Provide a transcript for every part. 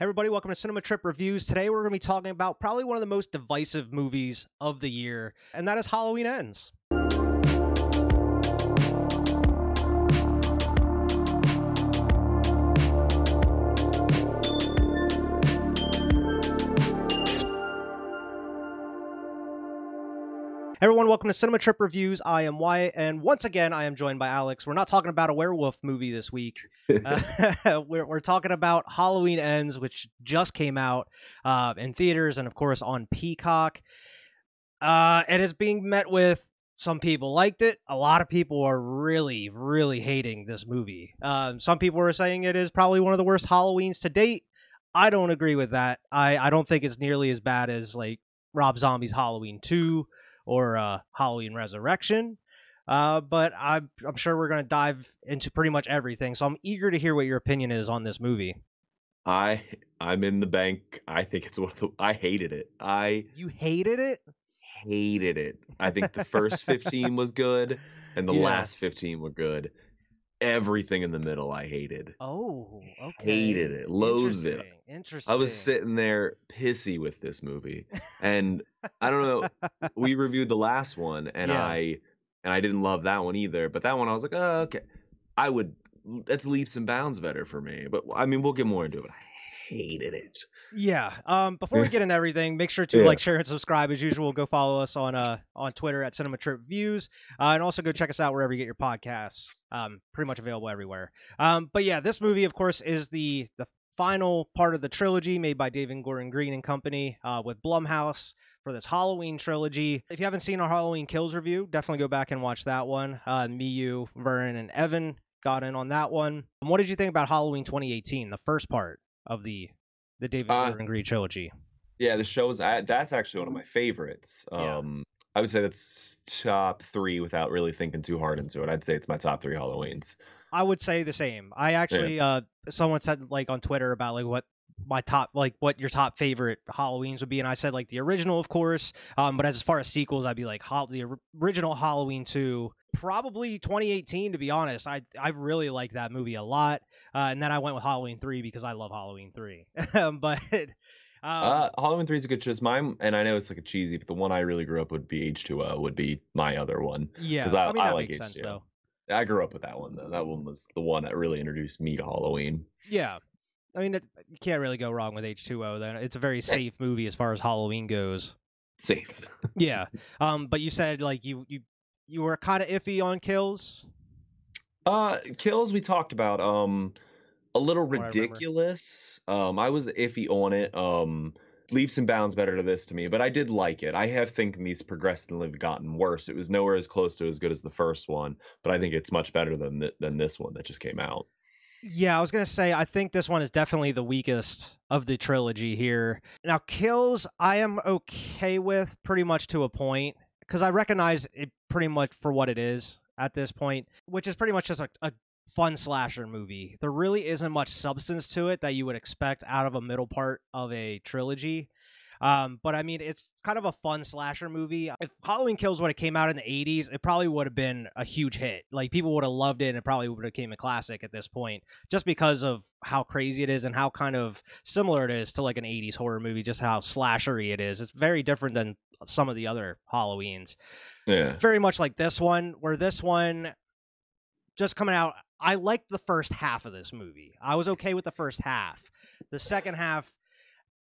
Everybody, welcome to Cinema Trip Reviews. Today we're going to be talking about probably one of the most divisive movies of the year, and that is Halloween Ends. Everyone, welcome to Cinema Trip Reviews. I am Wyatt, and once again, I am joined by Alex. We're not talking about a werewolf movie this week. Uh, we're, we're talking about Halloween Ends, which just came out uh, in theaters and, of course, on Peacock. Uh, it is being met with some people liked it. A lot of people are really, really hating this movie. Um, some people are saying it is probably one of the worst Halloweens to date. I don't agree with that. I, I don't think it's nearly as bad as like Rob Zombie's Halloween 2 or uh, Halloween Resurrection. Uh, but I'm, I'm sure we're going to dive into pretty much everything. So I'm eager to hear what your opinion is on this movie. I I'm in the bank. I think it's one of the. I hated it. I You hated it? hated it. I think the first 15 was good, and the Yeah. last 15 were good. Everything in the middle, I hated. Oh, okay. Hated it. Loathed it. Interesting. Interesting. I was sitting there pissy with this movie, and I don't know. We reviewed the last one, and Yeah. I and I didn't love that one either. But that one, I was like, oh, okay. I would. That's leaps and bounds better for me. But I mean, we'll get more into it. I hated it. Yeah. Um. Before we get into everything, make sure to Yeah. like, share, and subscribe as usual. Go follow us on uh on Twitter at Cinema Trip Views, uh, and also go check us out wherever you get your podcasts. Um, pretty much available everywhere. Um. But yeah, this movie, of course, is the the final part of the trilogy made by David Gordon Green and Company, uh, with Blumhouse for this Halloween trilogy. If you haven't seen our Halloween Kills review, definitely go back and watch that one. Uh, me, you, Vernon, and Evan got in on that one. And what did you think about Halloween 2018, the first part of the the David Uh, Gordon Green trilogy? Yeah, the show's that's actually one of my favorites. Yeah. Um, I would say that's top three without really thinking too hard into it. I'd say it's my top three Halloweens. I would say the same. I actually uh someone said like on Twitter about like what my top like what your top favorite Halloweens would be and I said like the original of course. Um but as far as sequels I'd be like the original Halloween 2 probably 2018 to be honest. I I really like that movie a lot. Uh and then I went with Halloween 3 because I love Halloween 3. but um, uh, Halloween three is a good choice. Mine, and I know it's like a cheesy, but the one I really grew up would be H two O. Would be my other one. yeah, 'cause I- I mean I like makes sense H2O. though. I grew up with that one though. That one was the one that really introduced me to Halloween. Yeah. I mean, it, you can't really go wrong with H2O then. It's a very safe movie as far as Halloween goes. Safe. Yeah. Um, but you said like you you you were kind of iffy on kills. Uh, kills we talked about. Um, a little From what I ridiculous. Um, I was iffy on it. Um, leaps and bounds better to this to me, but I did like it. I have thinking these progressively gotten worse. It was nowhere as close to as good as the first one, but I think it's much better than th- than this one that just came out. Yeah, I was gonna say I think this one is definitely the weakest of the trilogy here. Now, kills I am okay with pretty much to a point because I recognize it pretty much for what it is at this point, which is pretty much just a, a fun slasher movie. There really isn't much substance to it that you would expect out of a middle part of a trilogy. Um, but I mean, it's kind of a fun slasher movie. If Halloween Kills would have came out in the '80s, it probably would have been a huge hit. Like people would have loved it, and it probably would have became a classic at this point, just because of how crazy it is and how kind of similar it is to like an '80s horror movie. Just how slashery it is. It's very different than some of the other Halloweens Yeah. very much like this one, where this one just coming out. I liked the first half of this movie. I was okay with the first half. The second half,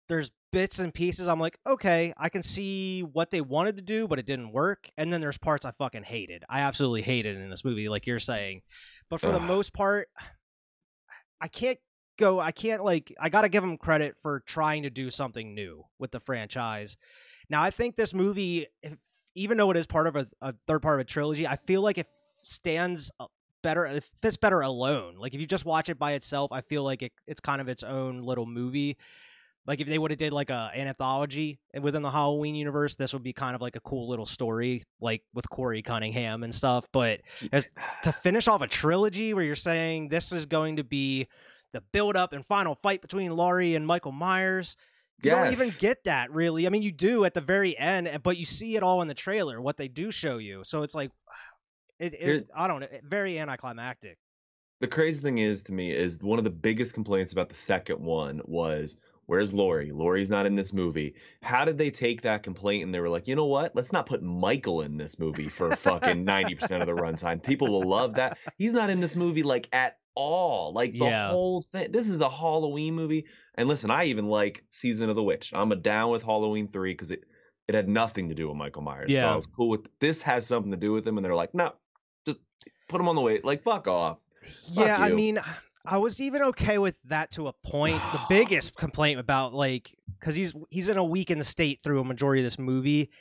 there's bits and pieces. I'm like, okay, I can see what they wanted to do, but it didn't work. And then there's parts I fucking hated. I absolutely hated in this movie, like you're saying. But for the most part, I can't go. I can't like. I gotta give them credit for trying to do something new with the franchise. Now, I think this movie, if, even though it is part of a, a third part of a trilogy, I feel like it stands better. It fits better alone. Like if you just watch it by itself, I feel like it, it's kind of its own little movie. Like if they would have did like a an anthology within the Halloween universe, this would be kind of like a cool little story, like with Corey Cunningham and stuff. But as, to finish off a trilogy where you're saying this is going to be the build up and final fight between Laurie and Michael Myers, you don't even get that really. I mean, you do at the very end, eh, but you see it all in the trailer. What they do show you, so it's like, it. It I don't know, very anticlimactic. the crazy thing is to me is one of the biggest complaints about the second one was where's Laurie? Laurie's not in this movie. How did they take that complaint and they were like, you know what? Let's not put Michael in this movie for fucking 90% of the runtime. People will love that. He's not in this movie like at all. Like the Yeah. whole thing. This is a Halloween movie. And listen, I even like Season of the Witch. I'm a down with Halloween 3 because it it had nothing to do with Michael Myers. So Yeah. I was cool with this has something to do with him and they're like, no, just put him on the way. Like fuck off. Yeah, I mean, I was even okay with that to a point. The biggest complaint about like because he's he's in a weakened state through a majority of this movie,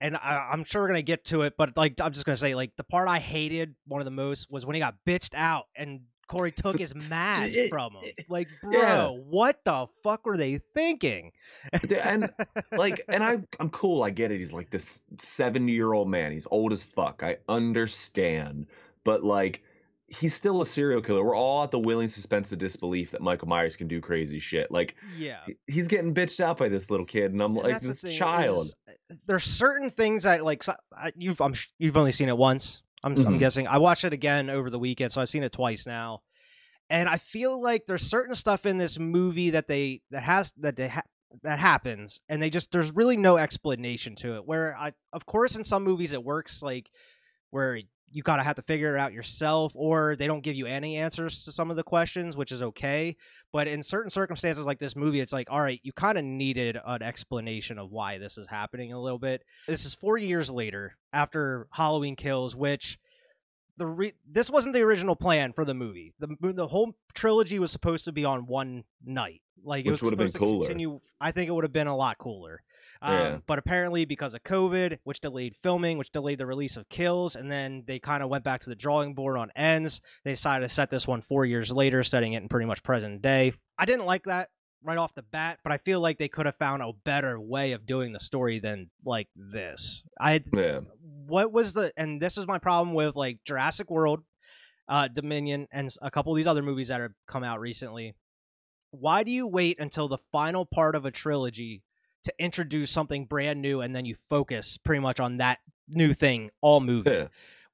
and I, I'm sure we're gonna get to it. But like, I'm just gonna say like the part I hated one of the most was when he got bitched out and Corey took his mask from him. Like, bro, Yeah. what the fuck were they thinking? and like and I I'm cool, I get it. He's like this 70-year-old man. He's old as fuck. I understand. But like he's still a serial killer. We're all at the willing suspense of disbelief that Michael Myers can do crazy shit. Like yeah. he's getting bitched out by this little kid and I'm And like that's the this child. is, there's certain things that like I, you've I'm, you've only seen it once. I'm, I'm Mhm. guessing. I watched it again over the weekend, so I've seen it twice now. And I feel like there's certain stuff in this movie that they that has that they ha- that happens, and they just there's really no explanation to it. Where I, of course, in some movies it works, like where you kind of have to figure it out yourself, or they don't give you any answers to some of the questions, which is okay. But in certain circumstances like this movie, it's like, all right, you kind of needed an explanation of why this is happening a little bit. This is four years later after Halloween Kills, which the re- this wasn't the original plan for the movie. The the whole trilogy was supposed to be on one night. Like it was supposed to cooler. continue. I think it would have been a lot cooler. Um, Yeah. But apparently, because of COVID, which delayed filming, which delayed the release of Kills, and then they kind of went back to the drawing board on Ends. They decided to set this one four years later, setting it in pretty much present day. I didn't like that right off the bat, but I feel like they could have found a better way of doing the story than like this. I Yeah. what was the and this is my problem with like Jurassic World, uh Dominion and a couple of these other movies that have come out recently. Why do you wait until the final part of a trilogy to introduce something brand new and then you focus pretty much on that new thing all movie? Yeah.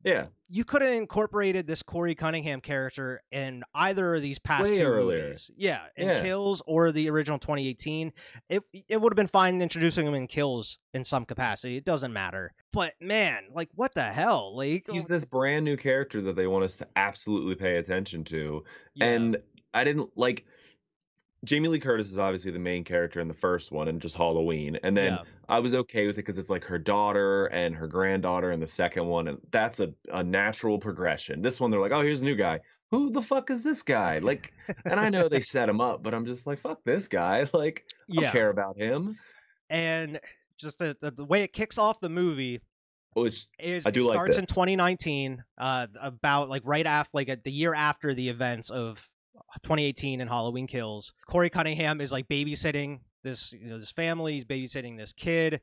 Yeah. You could have incorporated this Corey Cunningham character in either of these past Way two earlier. movies. Yeah, in Yeah. Kills or the original 2018. It it would have been fine introducing him in Kills in some capacity. It doesn't matter. But man, like what the hell? Like He's oh this brand new character that they want us to absolutely pay attention to. yeah. And I didn't like Jamie Lee Curtis is obviously the main character in the first one and just Halloween. And then Yeah. I was okay with it because it's like her daughter and her granddaughter in the second one. And that's a, a natural progression. This one, they're like, oh, here's a new guy. Who the fuck is this guy? Like, and I know they set him up, but I'm just like, fuck this guy. Like, I yeah. care about him. And just the, the the way it kicks off the movie Which, is I do it like starts in 2019 uh about like right after like uh, the year after the events of 2018 and Halloween Kills. Corey Cunningham is like babysitting this you know this family, he's babysitting this kid.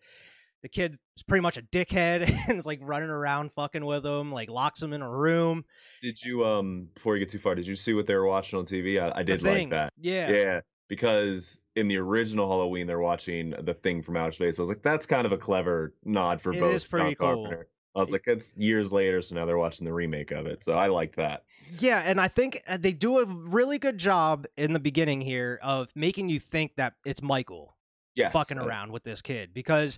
The kid is pretty much a dickhead and is like running around fucking with him, like locks him in a room. did you, um, before you get too far, did you see what they were watching on TV? I, I did like that. Yeah. Yeah, because in the original Halloween, they're watching The Thing from Outer Space. I was like, that's kind of a clever nod for It both. is pretty John cool. Carpenter. I was like, it's years later, so now they're watching the remake of it. So I like that. Yeah, and I think uh, they do a really good job in the beginning here of making you think that it's Michael. Yes, fucking uh, around with this kid because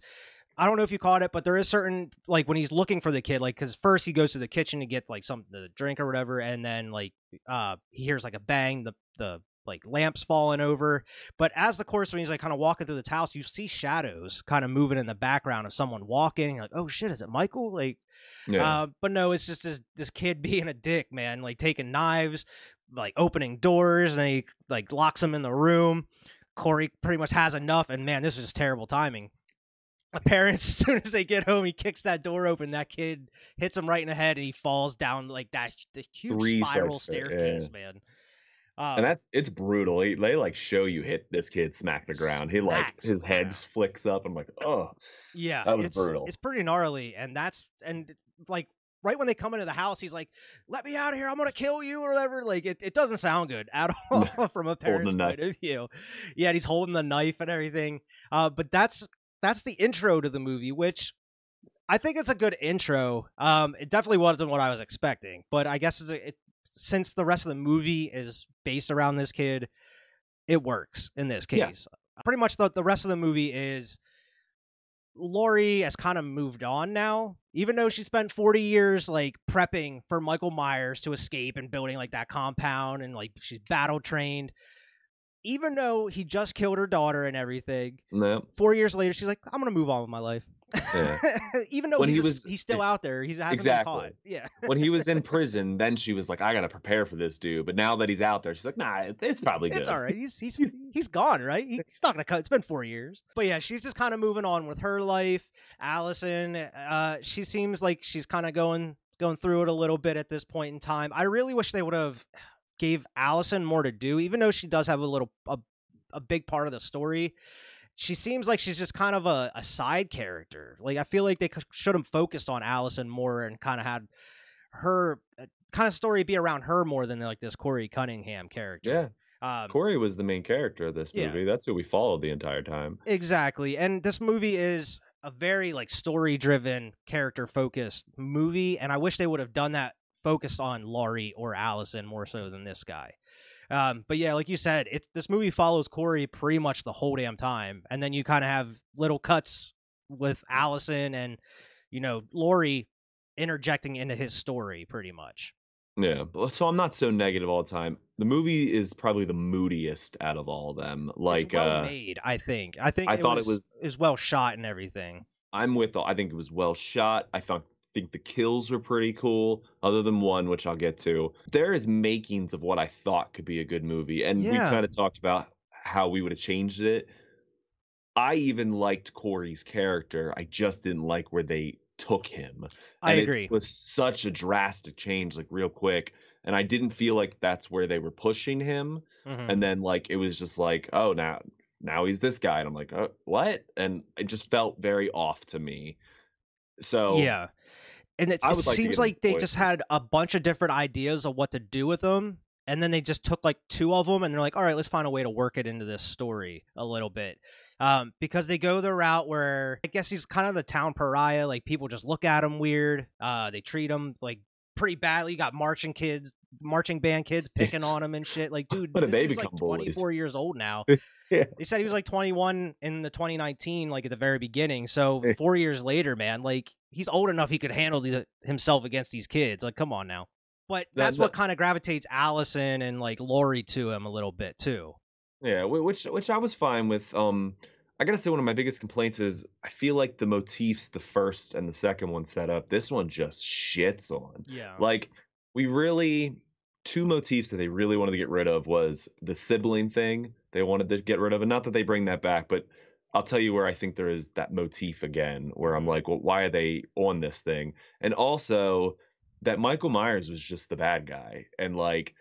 I don't know if you caught it, but there is certain like when he's looking for the kid, like because first he goes to the kitchen to get like something to drink or whatever, and then like uh he hears like a bang, the the like lamps falling over. But as the course when he's like kind of walking through the house, you see shadows kind of moving in the background of someone walking. Like, oh shit, is it Michael? Like, Yeah. uh, but no, it's just this this kid being a dick, man. Like taking knives, like opening doors, and he like locks him in the room. Corey pretty much has enough, and man, this is just terrible timing. The parents, as soon as they get home, he kicks that door open. That kid hits him right in the head, and he falls down like that the huge Three spiral staircase, man. Um, and that's it's brutal. They, they like show you hit this kid smack the ground. He like his head ground. flicks up. I'm like, oh, Yeah, That was it's, brutal. It's pretty gnarly, and that's and like right when they come into the house, he's like, "Let me out of here! I'm gonna kill you!" or whatever. Like it, it doesn't sound good at all from a parent's point of view. Yeah, he's holding the knife and everything. Uh, but that's that's the intro to the movie, which I think it's a good intro. Um, it definitely wasn't what I was expecting, but I guess it's a, it since the rest of the movie is based around this kid, it works in this Yeah. case. Pretty much the the rest of the movie is Laurie has kind of moved on now, even though she spent 40 years like prepping for Michael Myers to escape and building like that compound and like she's battle trained. Even though he just killed her daughter and everything, No. four years later, she's like, I'm gonna move on with my life. Yeah. even though When he's, he was- he's still out there, he's hasn't Exactly. Yeah. when he was in prison, then she was like, "I gotta prepare for this dude." But now that he's out there, she's like, "Nah, it, it's probably good." It's all right. He's he's He's- he's gone, right? He's not gonna cut. It's been four years, but yeah, she's just kind of moving on with her life. Allison, uh, she seems like she's kind of going going through it a little bit at this point in time. I really wish they would have gave Allison more to do, even though she does have a little a, a big part of the story. She seems like she's just kind of a, a side character. Like I feel like they should have focused on Allison more and kind of had her kind of story be around her more than like this Corey Cunningham character. Yeah, Um, Corey was the main character of this Yeah. movie. That's who we followed the entire time. exactly. And this movie is a very like story driven, character focused movie. And I wish they would have done that focused on Laurie or Allison more so than this guy. Um, but yeah, like you said, it's this movie follows Corey pretty much the whole damn time, and then you kind of have little cuts with Allison and you know Laurie interjecting into his story pretty much. Yeah, so I'm not so negative all the time. The movie is probably the moodiest out of all of them. Like, it's well uh, made, I think. I think I it thought was, it was is well shot and everything. I'm with. I think it was well shot. I found think the kills were pretty cool, other than one, which I'll get to. There is makings of what I thought could be a good movie, and we kind of talked about how we would have changed it. I even liked Corey's character. I just didn't like where they took him. I and agree. It was such a drastic change, like real quick. And I didn't feel like that's where they were pushing him. Mhm. And then like it was just like, oh now now he's this guy. And I'm like, oh, what? And it just felt very off to me. So yeah, and it, it like seems like into they just had a bunch of different ideas of what to do with them, and then they just took like two of them, and they're like, "All right, let's find a way to work it into this story a little bit." Um, because they go the route where I guess he's kind of the town pariah. Like people just look at him weird. Uh, they treat him like pretty badly. You got marching kids, marching band kids picking on him and shit. Like, dude, this they become like bullies? 24 years old now. Yeah. They said he was like 21 in the 2019, like at the very beginning. So four years later, man, like he's old enough he could handle these, himself against these kids. Like, come on now. But That- that's what kind of gravitates Allison and like Laurie to him a little bit too. Yeah, which which I was fine with. Um, I gotta say one of my biggest complaints is I feel like the motifs the first and the second one set up, this one just shits on. Yeah. Like we really two motifs that they really wanted to get rid of was the sibling thing they wanted to get rid of, and not that they bring that back, but I'll tell you where I think there is that motif again, where I'm like, well, why are they on this thing? And also that Michael Myers was just the bad guy, and like,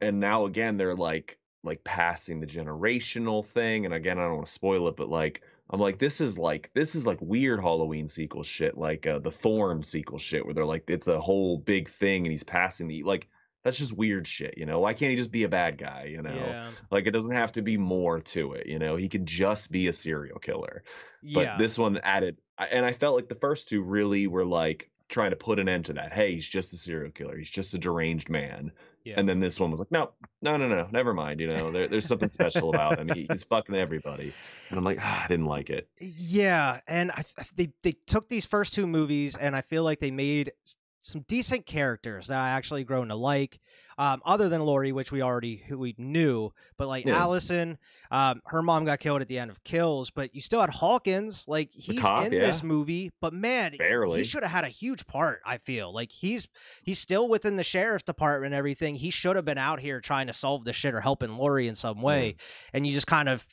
and now again they're like like passing the generational thing, and again I don't want to spoil it, but like. I'm like, this is like this is like weird Halloween sequel shit, like uh, the Thorn sequel shit, where they're like, it's a whole big thing, and he's passing the like, that's just weird shit, you know. Why can't he just be a bad guy, you know? yeah. Like it doesn't have to be more to it, you know. He could just be a serial killer. But Yeah. this one added, and I felt like the first two really were like trying to put an end to that. Hey, he's just a serial killer. He's just a deranged man. Yeah. And then this one was like, no, no, no, no, never mind. You know, there, there's something special about him. He, he's fucking everybody. And I'm like, ah, I didn't like it. Yeah, and I, they they took these first two movies, and I feel like they made some decent characters that I actually grown to like. Um, other than Laurie, which we already who we knew, but like Yeah. Allison, um, her mom got killed at the end of Kills, but you still had Hawkins. Like he's cop, in yeah. this movie, but man, Barely. he should have had a huge part. I feel like he's he's still within the sheriff's department and everything. He should have been out here trying to solve the shit or helping Laurie in some way, and you just kind of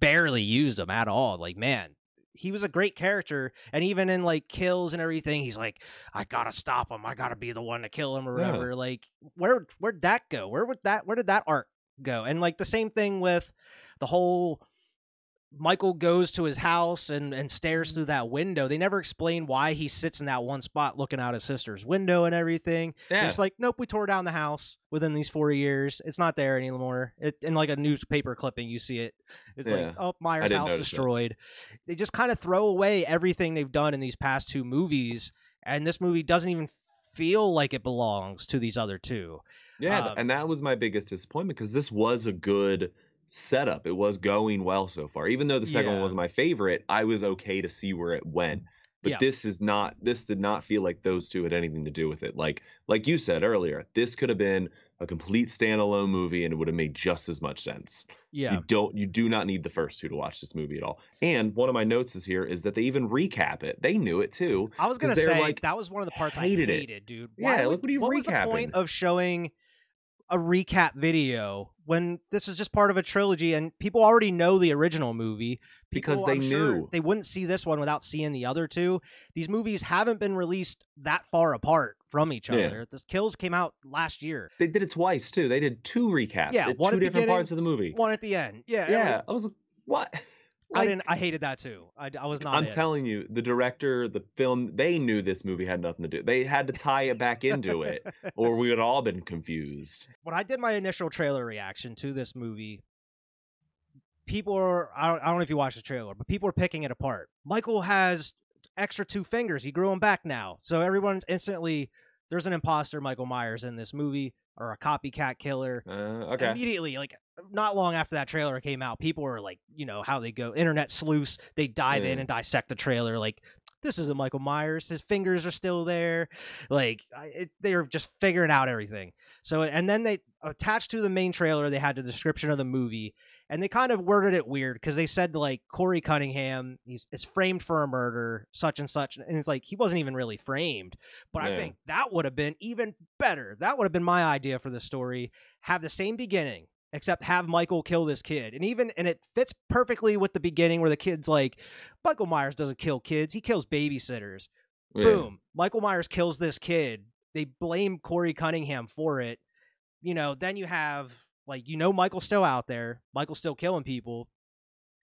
barely used him at all. Like, man, he was a great character, and even in like kills and everything, he's like, I gotta stop him. I gotta be the one to kill him or Yeah. whatever. Like, where where'd that go? Where would that where did that arc go? And like the same thing with the whole. Michael goes to his house and, and stares through that window. They never explain why he sits in that one spot looking out his sister's window and everything. Yeah. just like, nope, we tore down the house within these four years. It's not there anymore. It, in like a newspaper clipping, you see it. It's Yeah. like, oh, Myers' house notice that. destroyed. They just kind of throw away everything they've done in these past two movies, and this movie doesn't even feel like it belongs to these other two. Yeah, Um, and that was my biggest disappointment because this was a good setup. It was going well so far. Even though the second Yeah. one was my favorite, I was okay to see where it went. But Yeah. this is not this did not feel like those two had anything to do with it. Like like you said earlier, this could have been a complete standalone movie and it would have made just as much sense. Yeah. You don't you do not need the first two to watch this movie at all. And one of my notes is here is that they even recap it. They knew it too. I was gonna say like, that was one of the parts hated I hated, it. dude. Yeah, would- look what are you was the point of showing a recap video when this is just part of a trilogy and people already know the original movie? Because they I'm sure knew. they wouldn't see this one without seeing the other two. These movies haven't been released that far apart from each Yeah. other. The Kills came out last year. They did it twice too. They did two recaps Yeah, one two different parts of the movie. One at the end. Yeah. yeah, like, I was like, what? I didn't. I hated that too. I, I was not. I'm in. telling you, the director, the film, they knew this movie had nothing to do. They had to tie it back into it, or we would all been confused. when I did my initial trailer reaction to this movie, people are I don't, I don't know if you watched the trailer, but people are picking it apart. Michael has extra two fingers. He grew them back now. So everyone's instantly there's an imposter Michael Myers in this movie or a copycat killer. Uh, okay. Immediately, like not long after that trailer came out, people were like, you know, how they go internet sleuths, they dive in and dissect the trailer like this isn't Michael Myers. His fingers are still there. Like it, they're just figuring out everything. So and then they attached to the main trailer, they had the description of the movie, and they kind of worded it weird because they said like Corey Cunningham he's is framed for a murder, such and such, and it's like he wasn't even really framed. But I think that would have been even better. That would have been my idea for the story. Have the same beginning, except have Michael kill this kid, and even and it fits perfectly with the beginning where the kid's like, Michael Myers doesn't kill kids, he kills babysitters. Yeah. Boom. Michael Myers kills this kid. They blame Corey Cunningham for it. You know, then you have like you know Michael's still out there. Michael's still killing people.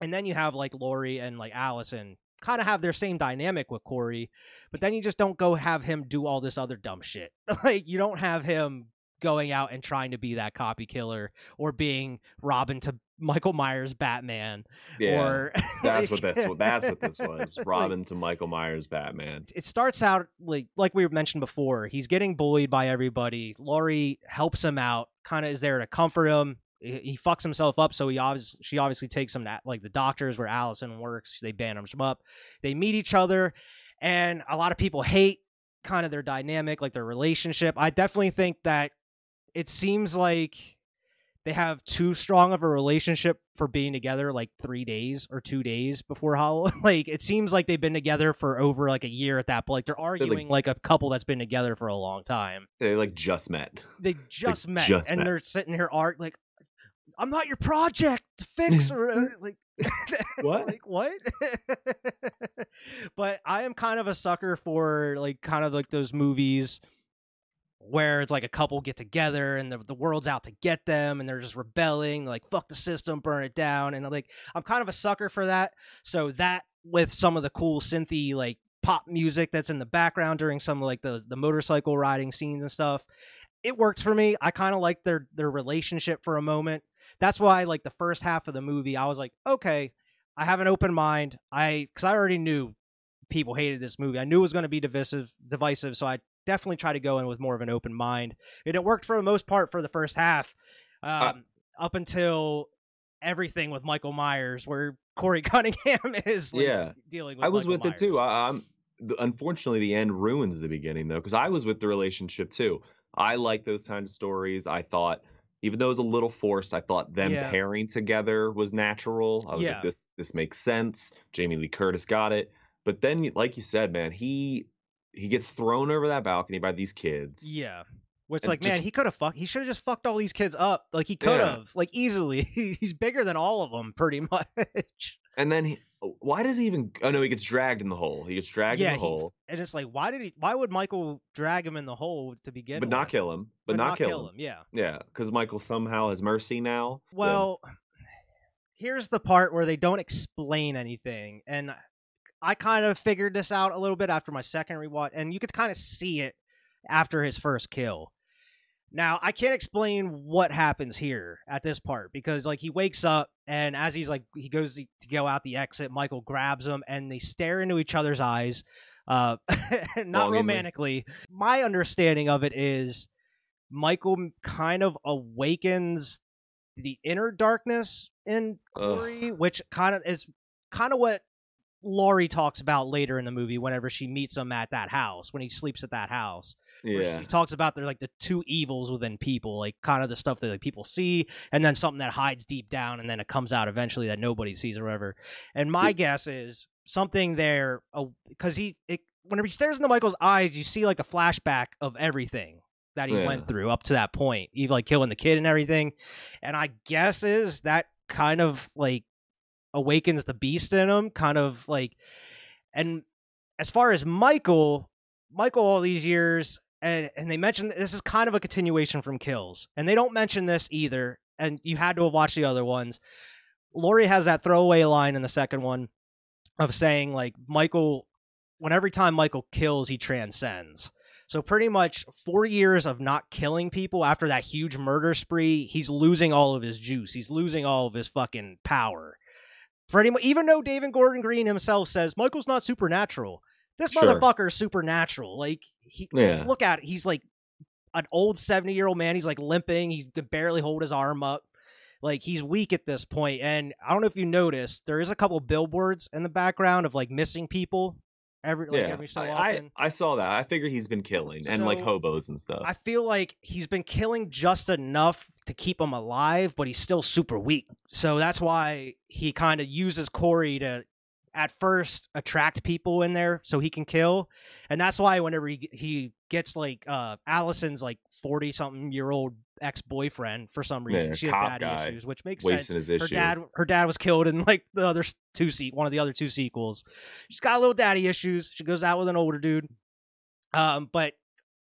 And then you have like Laurie and like Allison kind of have their same dynamic with Corey, but then you just don't go have him do all this other dumb shit. like you don't have him going out and trying to be that copy killer or being Robin to Michael Myers Batman Yeah. or that's what like- that's what that's what this was. like, Robin to Michael Myers Batman. it starts out like like we mentioned before. He's getting bullied by everybody. Laurie helps him out, kind of is there to comfort him. He, he fucks himself up, so he obviously she obviously takes him to like the doctors where Allison works. They bandage him up. They meet each other, and a lot of people hate kind of their dynamic, like their relationship. I definitely think that it seems like they have too strong of a relationship for being together like three days or two days before Halloween. like it seems like they've been together for over like a year at that point. Like they're arguing like, a couple that's been together for a long time. They like just met. They just met just and met. they're sitting here art like I'm not your project to fix or uh, like What? like what? but I am kind of a sucker for like kind of like those movies where it's like a couple get together and the, the world's out to get them and they're just rebelling like fuck the system burn it down and like i'm kind of a sucker for that. So that with some of the cool synthy like pop music that's in the background during some like the the motorcycle riding scenes and stuff it worked for me. I kind of liked their their relationship for a moment. That's why like the first half of the movie i was like okay i have an open mind. I because i already knew people hated this movie. I knew it was going to be divisive divisive so i definitely try to go in with more of an open mind and it worked for the most part for the first half um, Uh, up until everything with michael myers where corey cunningham is like, Yeah. dealing with I was Michael with it too. I, I'm unfortunately the end ruins the beginning though, because I was with the relationship too. I like those kind of stories. I thought, even though it was a little forced, I thought them Yeah. pairing together was natural. I was Yeah. like, this this makes sense. Jamie Lee Curtis got it. But then, like you said, man, he he gets thrown over that balcony by these kids. Yeah. Which, And like, man, he could have fucked. He should have just fucked all these kids up. Like, he could Yeah. have, like, easily. He's bigger than all of them, pretty much. And then, he, uh, why does he even? Oh no, he gets dragged in the hole. He gets dragged yeah. in the he- hole, and it's like, why did he? Why would Michael drag him in the hole to begin? but not kill him. But, not, kill, him. Yeah. Yeah, because Michael somehow has mercy now. so- Well, here's the part where they don't explain anything, and I kind of figured this out a little bit after my second rewatch, and you could kind of see it after his first kill. Now, I can't explain what happens here at this part because like he wakes up and as he's like he goes to go out the exit, Michael grabs him and they stare into each other's eyes. Uh not Longingly. romantically. My understanding of it is Michael kind of awakens the inner darkness in Corey, Ugh. which kind of is kind of what Laurie talks about later in the movie whenever she meets him at that house when he sleeps at that house. Yeah, she talks about they're like the two evils within people, like kind of the stuff that like, people see, and then something that hides deep down, and then it comes out eventually that nobody sees or whatever. And my yeah. guess is something there because uh, he it, whenever he stares into Michael's eyes, you see like a flashback of everything that he yeah. went through up to that point, even like killing the kid and everything. And I guess is that kind of like awakens the beast in him, kind of like. And as far as Michael, Michael, all these years, and and they mentioned this is kind of a continuation from Kills, and they don't mention this either. And you had to have watched the other ones. Laurie has that throwaway line in the second one of saying like Michael, when every time Michael kills, he transcends. So pretty much four years of not killing people after that huge murder spree, he's losing all of his juice. He's losing all of his fucking power. Pretty much, even though David Gordon Green himself says Michael's not supernatural, this sure. motherfucker is supernatural. Like he, yeah. look at it. He's like an old seventy year old man. He's like limping. He could barely hold his arm up. Like he's weak at this point. And I don't know if you noticed, there is a couple billboards in the background of like missing people every like yeah, every so often. I, I saw that. I figured he's been killing so, and like hobos and stuff. I feel like he's been killing just enough to keep him alive, but he's still super weak. So that's why he kind of uses Corey to at first attract people in there so he can kill. And that's why whenever he, he gets like uh allison's like 40 something year old ex-boyfriend for some reason she has daddy issues which makes sense. her issue. dad her dad was killed in like the other two seat one of the other two sequels. She's got a little daddy issues. She goes out with an older dude. Um but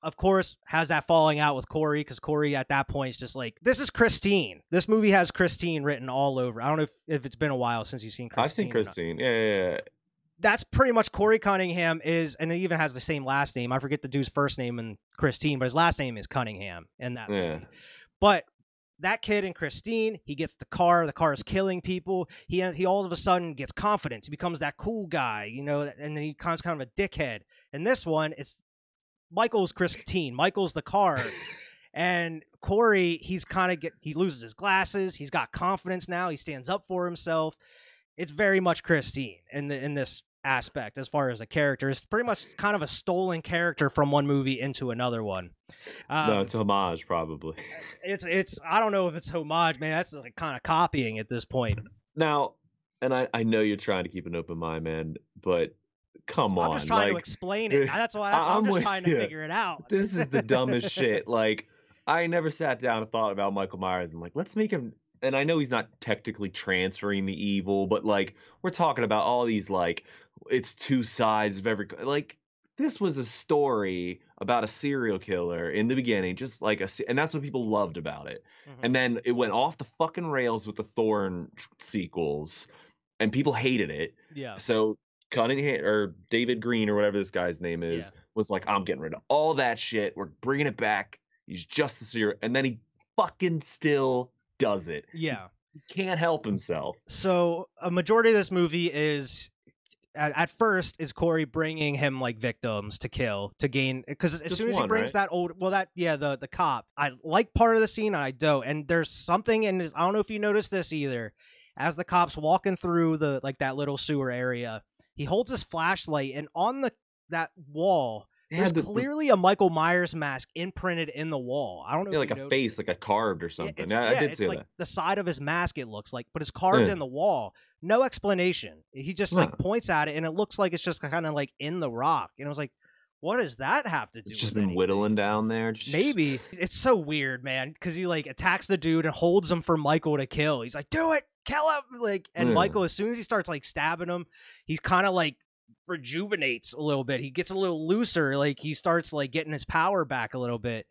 of course, has that falling out with Corey because Corey at that point is just like, this is Christine. This movie has Christine written all over. I don't know if, if it's been a while since you've seen Christine. I've seen Christine. Yeah, yeah, yeah. That's pretty much Corey Cunningham is, and it even has the same last name. I forget the dude's first name and Christine, but his last name is Cunningham in that yeah. movie. But that kid and Christine, he gets the car. The car is killing people. He he all of a sudden gets confidence. He becomes that cool guy, you know, and then he becomes kind of a dickhead. And this one, it's Michael's Christine. Michael's the car. and Corey, he's kind of get he loses his glasses. He's got confidence now. He stands up for himself. It's very much Christine in the in this aspect as far as a character. It's pretty much kind of a stolen character from one movie into another one. Um, no, it's homage probably. It's it's I don't know if it's homage, man. That's like kind of copying at this point. Now, and I I know you're trying to keep an open mind, man, but come on. I'm just trying like, to explain it. That's why that's, I'm, I'm just trying to figure it out. This is the dumbest shit. Like, I never sat down and thought about Michael Myers and like, let's make him. And I know he's not technically transferring the evil, but like, we're talking about all these like, it's two sides of every like. This was a story about a serial killer in the beginning, just like a, and that's what people loved about it. Mm-hmm. And then it went off the fucking rails with the Thorn sequels, and people hated it. Yeah. So Cunningham or David Green or whatever this guy's name is yeah. was like, I'm getting rid of all that shit. We're bringing it back. He's just a serial, and then he fucking still does it. Yeah, he can't help himself. So a majority of this movie is at, at, first is Corey bringing him like victims to kill to gain because as Just soon as one, he brings right? that old well that yeah the the cop I like part of the scene I don't and there's something and I don't know if you noticed this either as the cops walking through the like that little sewer area he holds his flashlight, and on the that wall, there's the, clearly a Michael Myers mask imprinted in the wall. I don't know. Yeah, like a face, like a carved or something. Yeah, yeah I did it's see like that. The side of his mask, it looks like, but it's carved yeah. in the wall. No explanation. He just like points at it, and it looks like it's just kind of like in the rock. And I was like, what does that have to do? It's just been anything? whittling down there. Just... Maybe it's so weird, man. Because he like attacks the dude and holds him for Michael to kill. He's like, "Do it, kill him!" Like, and Michael, as soon as he starts like stabbing him, he's kind of like rejuvenates a little bit. He gets a little looser, like he starts like getting his power back a little bit.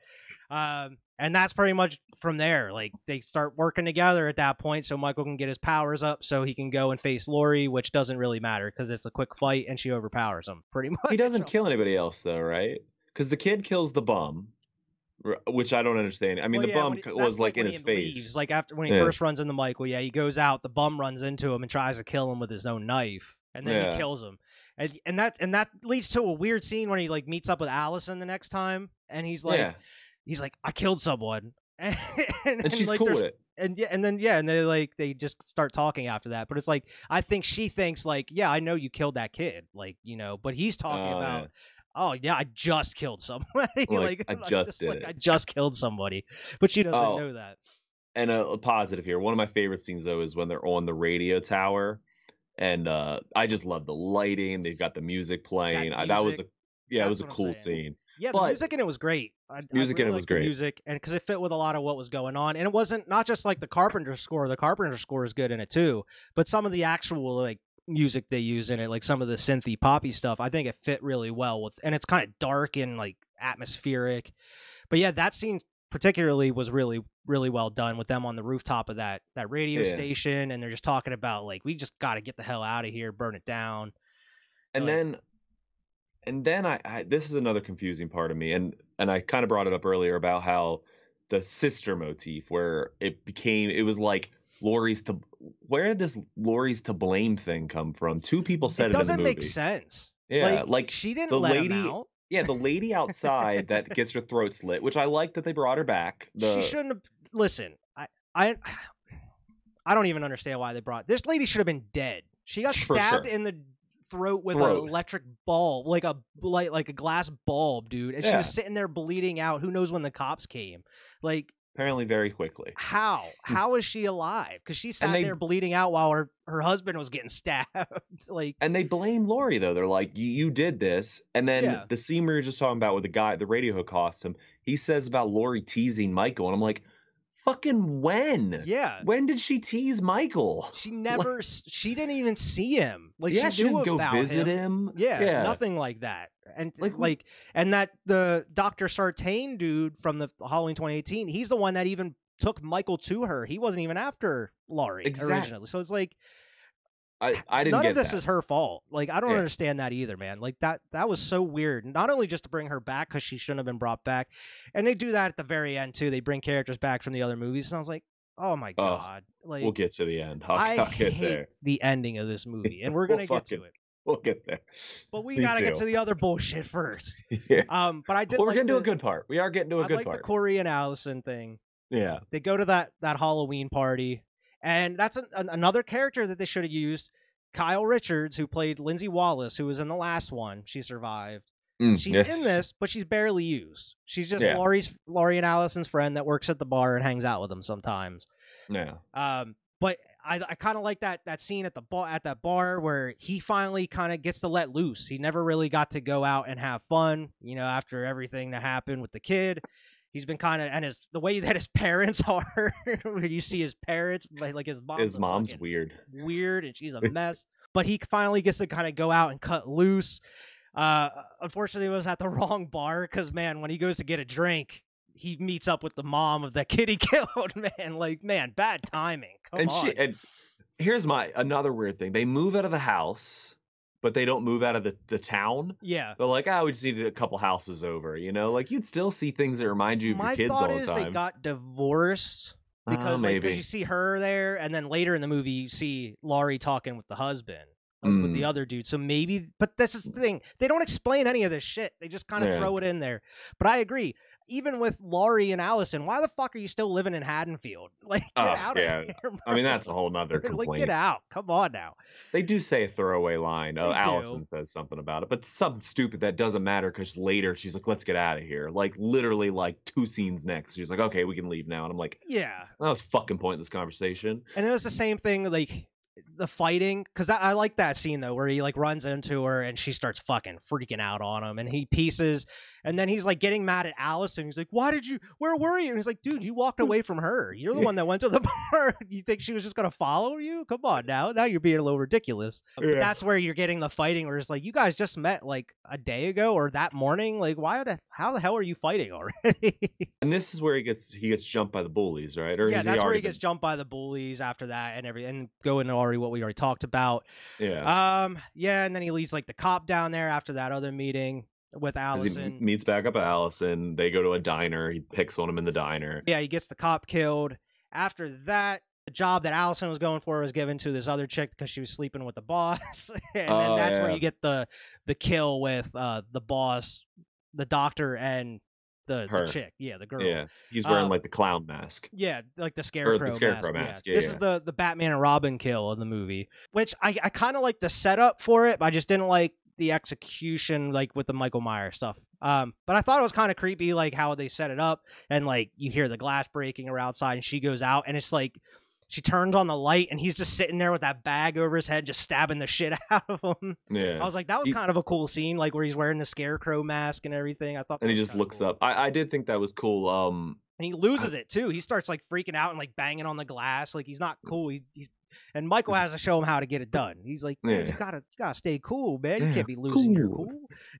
Um, and that's pretty much from there. Like they start working together at that point, so Michael can get his powers up, so he can go and face Laurie, which doesn't really matter because it's a quick fight and she overpowers him pretty much. He doesn't so. kill anybody else though, right? Because the kid kills the bum, which I don't understand. I mean, well, the yeah, bum he, was like, like in his face. Leaves. Like after when he yeah. first runs into Michael, yeah, he goes out. The bum runs into him and tries to kill him with his own knife, and then yeah. he kills him and and that and that leads to a weird scene when he like meets up with Allison the next time, and he's like. He's like, I killed someone. And, And, she's like, cool with it. and yeah, and then yeah, and they like they just start talking after that. But it's like I think she thinks like, yeah, I know you killed that kid, like you know, but he's talking Oh, yeah. about, oh yeah, I just killed somebody, Like, I I'm just did like, it. I just killed somebody, but she doesn't Oh. know that. and a, a positive here. One of my favorite scenes though is when they're on the radio tower, and uh I just love the lighting. They've got the music playing. I, that was a yeah, it was a cool scene. Yeah, the But- music in it was great. I, I Music in it was great. Music and because it fit with a lot of what was going on, and it wasn't not just like the Carpenter score. The Carpenter score is good in it too, but some of the actual like music they use in it, like some of the synthy poppy stuff, I think it fit really well with, and it's kind of dark and like atmospheric. But yeah, that scene particularly was really really well done with them on the rooftop of that that radio Yeah. station, and they're just talking about like we just got to get the hell out of here, burn it down. and Like- then and then I, I this is another confusing part of me and and i kind of brought it up earlier about how the sister motif where it became it was like Laurie's to where did this Laurie's to blame thing come from two people said it it, doesn't the movie make sense. yeah like, she didn't the let lady- him out. yeah the lady outside that gets her throat slit which i like that they brought her back the she shouldn't have listen i i i don't even understand why they brought this lady should have been dead she got stabbed sure. in the throat with Throat. an electric bulb like a like like a glass bulb dude and she was sitting there bleeding out who knows when the cops came like apparently very quickly how hmm. how is she alive because she sat they- there bleeding out while her her husband was getting stabbed like and they blame Laurie though. They're like, "You you did this," and then Yeah. the scene we were just talking about with the guy, the radio who cost him, he says about Laurie teasing Michael, and I'm like, "Fucking when? yeah When did she tease Michael? she never s she didn't even see him like yeah, she knew didn't go about visit him. him. Yeah, yeah. nothing like that. And Like, like, and that the Dr. Sartain dude from the Halloween 2018, he's the one that even took Michael to her. He wasn't even after Laurie Exact- originally. So it's like I, I didn't none of this that. is her fault. Like I don't Yeah. understand that either, man. Like that that was so weird. Not only just to bring her back cuz she shouldn't have been brought back. And they do that at the very end too. They bring characters back from the other movies. And I was like, "Oh my Oh, god." Like We'll get to the end. I'll, I I'll hate there. the ending of this movie and we're We'll going to get to fucking- it. We'll get there. But we Me got to get to the other bullshit first. yeah. Um, but I did. Well, we're like getting to a good part. We are getting to a I good like part. the Corey and Allison thing. yeah. They go to that that Halloween party, and that's an, an- another character that they should have used. Kyle Richards, who played Lindsay Wallace, who was in the last one, she survived. Mm, She's yes. in this, but she's barely used. She's just Yeah. Laurie's Laurie and Allison's friend that works at the bar and hangs out with them sometimes. Yeah. Um, but I, I kind of like that that scene at the bar at that bar where he finally kind of gets to let loose. He never really got to go out and have fun, you know, after everything that happened with the kid. He's been kind of and his the way that his parents are, where you see his parents like, like his mom's His mom's weird. weird and she's a mess. but he finally gets to kind of go out and cut loose. Uh, unfortunately, it was at the wrong bar because man, when he goes to get a drink, he meets up with the mom of the kid he killed. Man, like man, bad timing. Come and on. she and here's my another weird thing. They move out of the house, but they don't move out of the, the town. yeah. They're like, ah, we just need a couple houses over, you know? Like you'd still see things that remind you of My your kids all the time. My thought is they got divorced Ah, because like 'cause you see her there, and then later in the movie you see Laurie talking with the husband. Like, With the Mm. other dude, so maybe, but this is the thing. They don't explain any of this shit. They just kind of Yeah. throw it in there. But I agree. Even with Laurie and Allison, why the fuck are you still living in Haddonfield? Like, get Oh, out yeah. of here. I mean, that's a whole nother like, complaint. get out. Come on now. They do say a throwaway line. Oh. Allison says something about it, but something stupid that doesn't matter because later she's like, let's get out of here. Like, literally, like two scenes next, she's like, okay, we can leave now. And I'm like, Yeah. that was fucking pointless conversation. And it was the same thing, like the fighting, because I like that scene though, where he like runs into her and she starts fucking freaking out on him, and he pieces, and then he's like getting mad at Allison. He's like, "Why did you? Where were you?" And he's like, "Dude, you walked hmm. away from her. You're the one that went to the bar. you think she was just gonna follow you? Come on now, now you're being a little ridiculous." Yeah. That's where you're getting the fighting, where it's like, you guys just met like a day ago or that morning. Like, why the how the hell are you fighting already? And this is where he gets he gets jumped by the bullies, right? Or yeah, that's where he gets been- jumped by the bullies after that and every and go into already what we already talked about. Yeah. Um, yeah, and then he leaves like the cop down there after that other meeting with Allison. m- meets back up with Allison. They go to a diner. He picks on him in the diner. yeah, he gets the cop killed. After that, the job that Allison was going for was given to this other chick because she was sleeping with the boss, and then Oh, that's where you get the the kill with uh the boss, the doctor, and the, the chick, yeah, the girl. Yeah, he's wearing Um, like the clown mask. Yeah, like the scarecrow, The scarecrow mask. mask, Yeah. yeah, this is the the Batman and Robin kill in the movie, which I I kind of like the setup for it, but I just didn't like the execution, like with the Michael Myers stuff. Um, but I thought it was kind of creepy, like how they set it up, and like you hear the glass breaking or outside, and she goes out, and it's like. She turns on the light and he's just sitting there with that bag over his head, just stabbing the shit out of him. Yeah, I was like, that was He- kind of a cool scene, like where he's wearing the scarecrow mask and everything. I thought, and he just looks cool. up. I I did think that was cool. Um, and he loses it too. He starts like freaking out and like banging on the glass. Like he's not cool. He, he's and Michael mm-hmm. has to show him how to get it done. He's like, man, you gotta you gotta stay cool, man. You can't be losing your cool.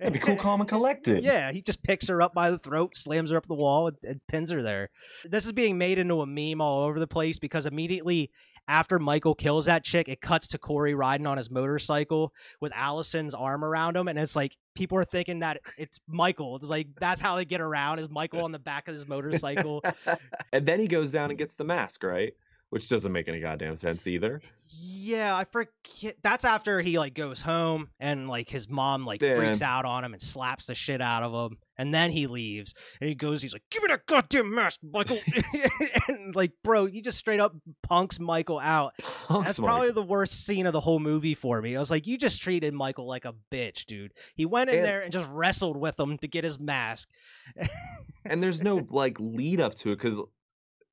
cool. be cool, calm, and collected. yeah, he just picks her up by the throat, slams her up the wall, and, and pins her there. This is being made into a meme all over the place because immediately after Michael kills that chick, it cuts to Corey riding on his motorcycle with Allison's arm around him, and it's like people are thinking that it's Michael. It's like that's how they get around is Michael on the back of his motorcycle. and then he goes down and gets the mask, right? Which doesn't make any goddamn sense either. Yeah, I forget. That's after he like goes home and like his mom like Yeah. freaks out on him and slaps the shit out of him, and then he leaves and he goes. He's like, "Give me that goddamn mask, Michael!" and like, bro, he just straight up punks Michael out. That's probably the worst scene of the whole movie for me. I was like, you just treated Michael like a bitch, dude. He went in And- there and just wrestled with him to get his mask. and there's no like lead up to it because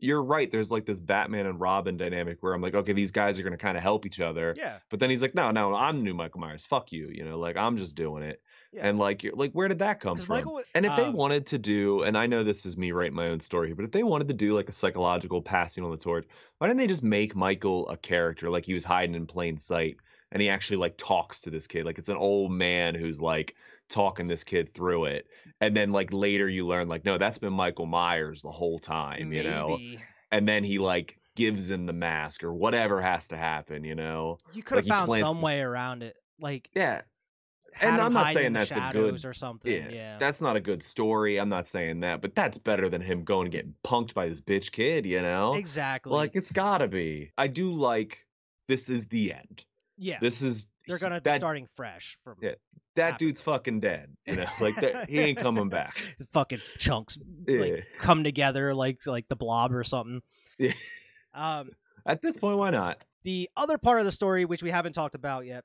you're right. There's like this Batman and Robin dynamic where I'm like, okay, these guys are gonna kind of help each other. Yeah, But then he's like, no, no, I'm new Michael Myers. Fuck you. You know, like I'm just doing it. yeah. And like, you're- like, where did that come from? Michael. and if they um, wanted to do, and I know this is me writing my own story, here, but if they wanted to do like a psychological passing on the torch, why didn't they just make Michael a character like he was hiding in plain sight and he actually like talks to this kid? Like it's an old man who's like talking this kid through it. And then like later you learn like, no, that's been Michael Myers the whole time, you know? And then he like gives him the mask or whatever has to happen, you know? you could have like, found plants some way around it, like. Yeah. And I'm not saying that's a good or something. Yeah, Yeah, that's not a good story. I'm not saying that, but that's better than him going and getting punked by this bitch kid, you know? exactly. Like it's gotta be. I do like this is the end. yeah, This is they're gonna be starting fresh from Yeah. that dude's fucking dead. You know, like that, he ain't coming back. his fucking chunks Yeah. like come together like like the blob or something. Yeah. Um, At this point, why not? the other part of the story, which we haven't talked about yet,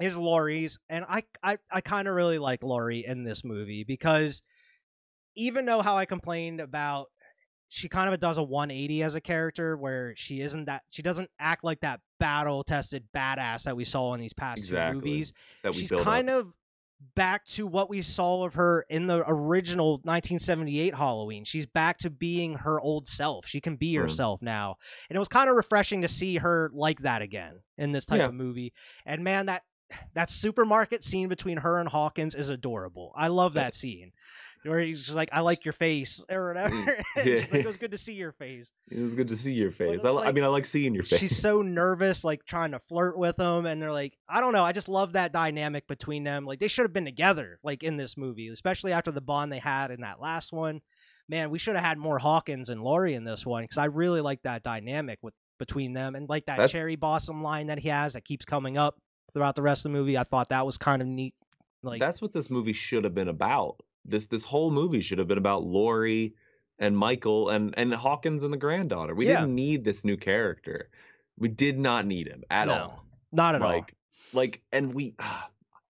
is Laurie's, and I I, I kind of really like Laurie in this movie because even though how I complained about she kind of does a 180 as a character where she isn't that she doesn't act like that battle tested badass that we saw in these past two movies That she's kind up. of back to what we saw of her in the original 1978 Halloween. She's back to being her old self. She can be Mhm. herself now. And it was kind of refreshing to see her like that again in this type Yeah. of movie. And man, that that supermarket scene between her and Hawkins is adorable. I love that scene. Where he's just like, I like your face or whatever. Mm, and she's like, Yeah. it was good to see your face. It was good to see your face. I, li- I mean, I like seeing your face. She's so nervous, like trying to flirt with him, and they're like, I don't know. I just love that dynamic between them. Like they should have been together, like in this movie, especially after the bond they had in that last one. Man, we should have had more Hawkins and Laurie in this one because I really like that dynamic with between them and like that That's- cherry blossom line that he has that keeps coming up throughout the rest of the movie. I thought that was kind of neat. Like That's what this movie should have been about. This this whole movie should have been about Laurie and Michael and and Hawkins and the granddaughter. We Yeah. didn't need this new character. We did not need him at No, all. not at all. like like and we ah,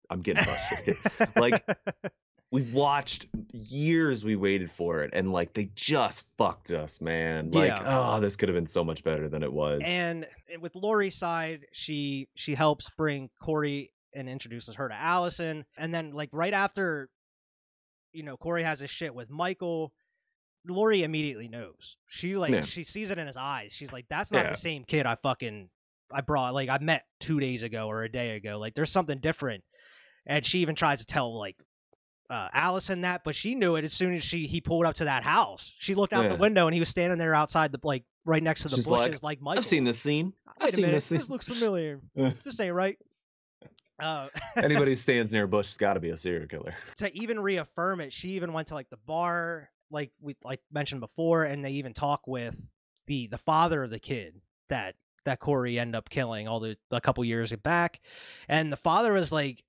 I'm getting frustrated. like we watched years we waited for it and like they just fucked us, man. Like Yeah. oh, this could have been so much better than it was. and with Laurie's side, she she helps bring Corey and introduces her to Allison, and then like right after, you know, Corey has his shit with Michael. Laurie immediately knows. She like Yeah. she sees it in his eyes. She's like, "That's not Yeah. the same kid I fucking I brought like I met two days ago or a day ago. Like there's something different." And she even tries to tell like uh, Allison that, but she knew it as soon as she he pulled up to that house. She looked out Yeah. the window and he was standing there outside the like right next to the She's bushes, like, Michael. I've seen this scene. I've seen minute, this scene. this looks familiar. this ain't right. Uh, Anybody who stands near bush has got to be a serial killer. to even reaffirm it, she even went to like the bar, like we like mentioned before, and they even talk with the the father of the kid that that Corey ended up killing all the a couple years back, and the father was like.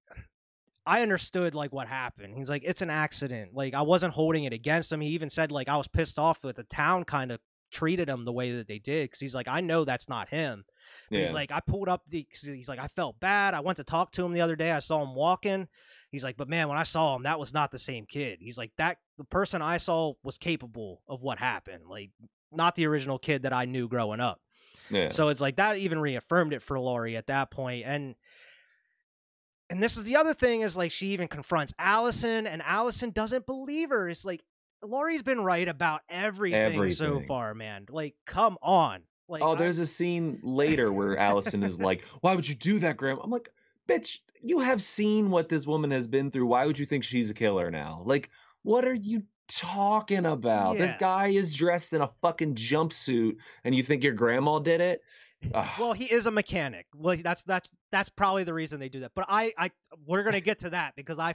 I understood like what happened. He's like, it's an accident. Like I wasn't holding it against him. He even said like I was pissed off that the town kind of treated him the way that they did because he's like, I know that's not him. Yeah. He's like, I pulled up the. He's like, I felt bad. I went to talk to him the other day. I saw him walking. He's like, but man, when I saw him, that was not the same kid. He's like, that the person I saw was capable of what happened. Like, not the original kid that I knew growing up. yeah. So it's like that even reaffirmed it for Laurie at that point. And and this is the other thing is like she even confronts Allison and Allison doesn't believe her. It's like Laurie's been right about everything, so far, man. Like, come on. Like oh, there's a scene later where Allison is like, "Why would you do that, Graham?" I'm like, "Bitch, you have seen what this woman has been through. Why would you think she's a killer now? Like, what are you talking about? This guy is dressed in a fucking jumpsuit, and you think your grandma did it? Well, he is a mechanic. Well, that's that's that's probably the reason they do that. But I I we're gonna get to that because I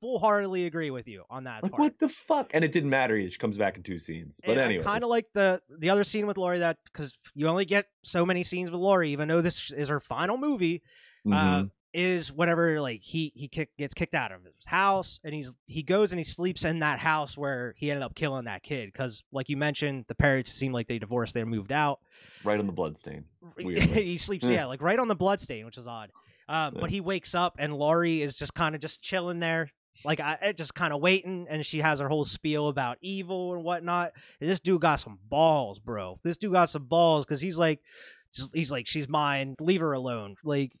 full heartedly agree with you on that like part. what the fuck? And it didn't matter. She comes back in two scenes. But anyway, kind of like the the other scene with Laurie that because you only get so many scenes with Laurie, even though this is her final movie, Mm-hmm. uh, is whatever like he he kick, gets kicked out of his house and he's he goes and he sleeps in that house where he ended up killing that kid because like you mentioned the parents seem like they divorced they moved out right on the bloodstain. He sleeps Yeah. yeah like right on the bloodstain which is odd um, Yeah. but he wakes up and Laurie is just kind of just chilling there like I eh, just kind of waiting and she has her whole spiel about evil and whatnot and this dude got some balls bro this dude got some balls because he's like just, he's like she's mine leave her alone like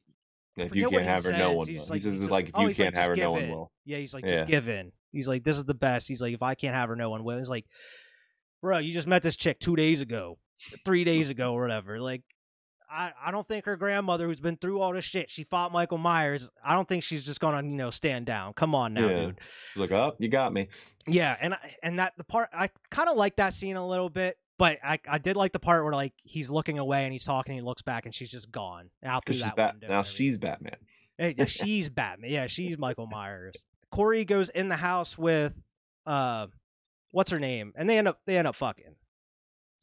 If you can't have her, no one He's will. like- he says he's just- like if oh, you he's like, can't have her, "Just no give one in." will. Yeah, he's like, Yeah. just give in. He's like, this is the best. He's like, if I can't have her, no one will. He's like, bro, you just met this chick two days ago, three days ago, or whatever. Like, I, I don't think her grandmother, who's been through all this shit, she fought Michael Myers. I don't think she's just gonna, you know, stand down. Come on now, Yeah. dude. Like, oh, you got me. Yeah, and I- and that the part I kind of like that scene a little bit, but I I did like the part where like he's looking away and he's talking, and he looks back and she's just gone out through that Bat- window. now she's Batman. Hey, yeah, she's Batman. Yeah, she's Michael Myers. Corey goes in the house with uh what's her name? And they end up they end up fucking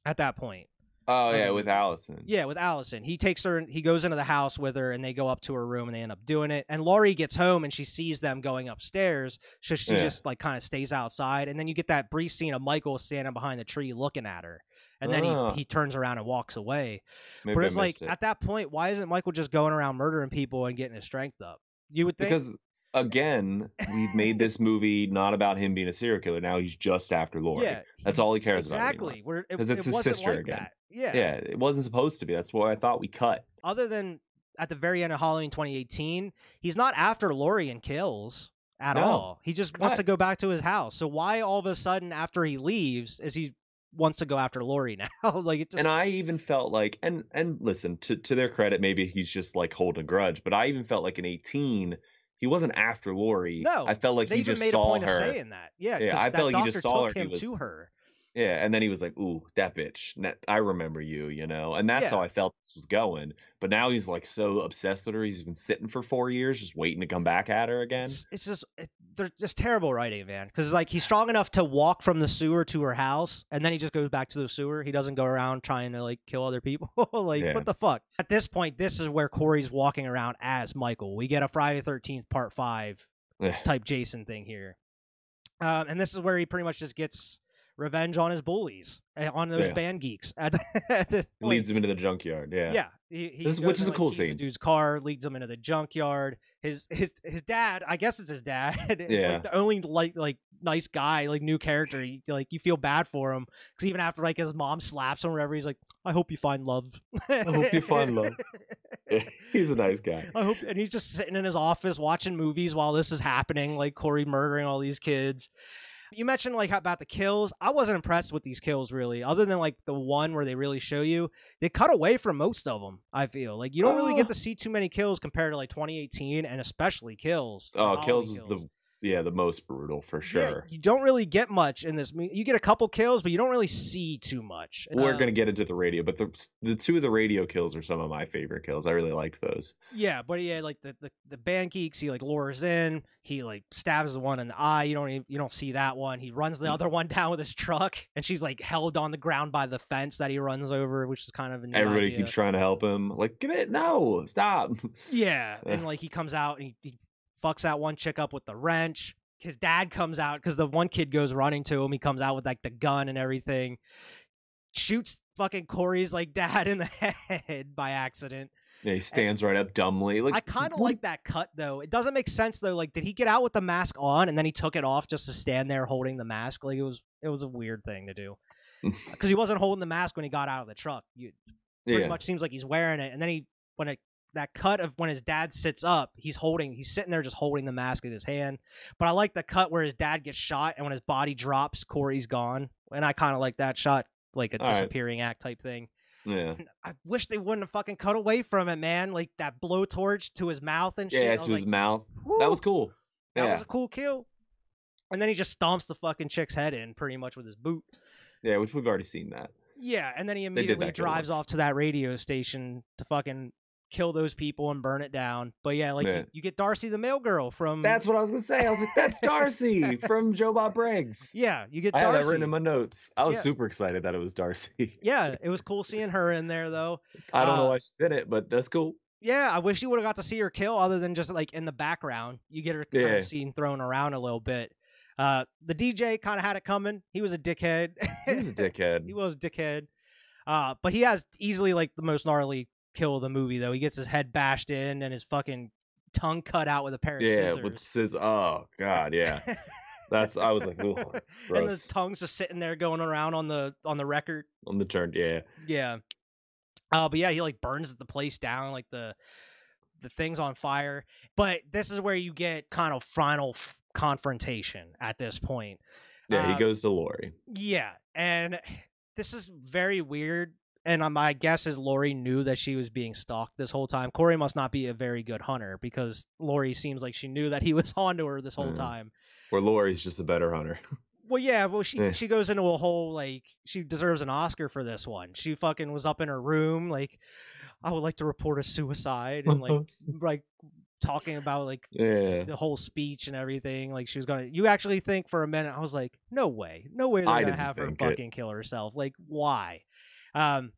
at that point. Oh yeah, Um, with Allison. Yeah, with Allison. He takes her he goes into the house with her and they go up to her room and they end up doing it. And Laurie gets home and she sees them going upstairs. So she Yeah. just like kind of stays outside. And then you get that brief scene of Michael standing behind the tree looking at her. And then Ah. he, he turns around and walks away. Maybe but it's like it. at that point, why isn't Michael just going around murdering people and getting his strength up? You would think because again, we've made this movie not about him being a serial killer. Now he's just after Laurie. Yeah, That's all he cares about. exactly. Because Where it, it's his wasn't sister like again. that. Yeah. Yeah, it wasn't supposed to be. That's what I thought we cut. Other than at the very end of Halloween 2018, he's not after Laurie and kills at No. all. He just wants to go back to his house. So why all of a sudden after he leaves is he wants to go after Laurie now? like it just and I even felt like, and and listen, to to their credit, maybe he's just like holding a grudge. But I even felt like in 18, he wasn't after Laurie. No, I felt like they he even just made a saw point her. of saying that. Yeah, Yeah, I that felt like he just saw took her. He him was- to her. Yeah, and then he was like, "Ooh, that bitch. I remember you," you know, and that's Yeah. how I felt this was going. But now he's like so obsessed with her. He's been sitting for four years, just waiting to come back at her again. It's, it's just it, they're just terrible writing, man. Because like he's strong enough to walk from the sewer to her house, and then he just goes back to the sewer. He doesn't go around trying to like kill other people. like Yeah. what the fuck? At this point, this is where Corey's walking around as Michael. We get a Friday Thirteenth Part Five type Jason thing here, um, and this is where he pretty much just gets revenge on his bullies, eh, on those Yeah. band geeks. At, at this point. Leads him into the junkyard. Yeah. Yeah, he, he This- which is and, a cool the scene. dude's car leads him into the junkyard. His his his dad, I guess it's his dad. is Yeah. like the only like like nice guy, like new character. You, like you feel bad for him because even after like his mom slaps him or whatever, he's like, "I hope you find love." I hope you find love. he's a nice guy. I hope, and he's just sitting in his office watching movies while this is happening, like Corey murdering all these kids. You mentioned like about the kills. I wasn't impressed with these kills really, other than like the one where they really show you. They cut away from most of them. I feel like you don't really Uh. get to see too many kills compared to like 2018, and especially kills. Oh, Halloween kills is the yeah the most brutal for Yeah, sure. you don't really get much in this. You get a couple kills, but you don't really see too much. We're Uh, gonna get into the radio, but the the two of the radio kills are some of my favorite kills. I really liked those. Yeah, but yeah, like the, the the band geeks, he like lures in, he like stabs the one in the eye. You don't even, you don't see that one. He runs the Mm. other one down with his truck, and she's like held on the ground by the fence that he runs over, which is kind of Everybody idea. keeps trying to help him. Like, give it, no, stop. Yeah, and like he comes out and he, he fucks that one chick up with the wrench. His dad comes out because the one kid goes running to him. He comes out with like the gun and everything. Shoots fucking Corey's like dad in the head by accident. Yeah, he stands right up dumbly. Like I kind of like that cut though. It doesn't make sense though. Like, did he get out with the mask on and then he took it off just to stand there holding the mask? Like, it was it was a weird thing to do because he wasn't holding the mask when he got out of the truck. You pretty Yeah, much seems like he's wearing it, and then he when it that cut of when his dad sits up, he's holding he's sitting there just holding the mask in his hand. But I like the cut where his dad gets shot and when his body drops, Corey's gone, and I kind of like that shot, like a All right. disappearing act type thing. yeah, I wish they wouldn't have fucking cut away from it, man. Like that blowtorch to his mouth and shit. yeah. To his like, mouth. That was cool. That was a cool kill. And then he just stomps the fucking chick's head in pretty much with his boot. yeah. Which we've already seen that. Yeah, and then he immediately drives off to that radio station to fucking kill those people and burn it down. But yeah, like Yeah. You, you get Darcy the mail girl from That's what I was gonna say. I was like, that's Darcy from Joe Bob Briggs. Yeah, you get I had Darcy. that written in my notes. I was Yeah. super excited that it was Darcy. yeah, it was cool seeing her in there though. I don't know Uh, why she's in it, but that's cool. Yeah, I wish you would have got to see her kill other than just like in the background. You get her kind Yeah. of seen thrown around a little bit. Uh, the DJ kind of had it coming. He was a dickhead. He was a dickhead. he was a dickhead. Uh, but he has easily like the most gnarly kill of the movie though. He gets his head bashed in and his fucking tongue cut out with a pair of yeah, scissors. with scissors. Oh god, yeah. That's I was like, "Ooh, and the tongue's just sitting there going around on the on the record. on the turn. Yeah, Yeah. Uh, but yeah, he like burns the place down, like the the thing's on fire. But this is where you get kind of final f- confrontation at this point. yeah. Uh, he goes to Laurie. Yeah, and this is very weird. And um, my guess is Laurie knew that she was being stalked this whole time. Corey must not be a very good hunter because Laurie seems like she knew that he was onto her this whole Yeah. time. Where Laurie's just a better hunter. Well, yeah, well, she Yeah. she goes into a whole like she deserves an Oscar for this one. She fucking was up in her room like, I would like to report a suicide and like like talking about like yeah. the whole speech and everything. Like she was gonna. You actually think for a minute? I was like, no way, no way they're I gonna have her think it. fucking kill herself. Like why? Um,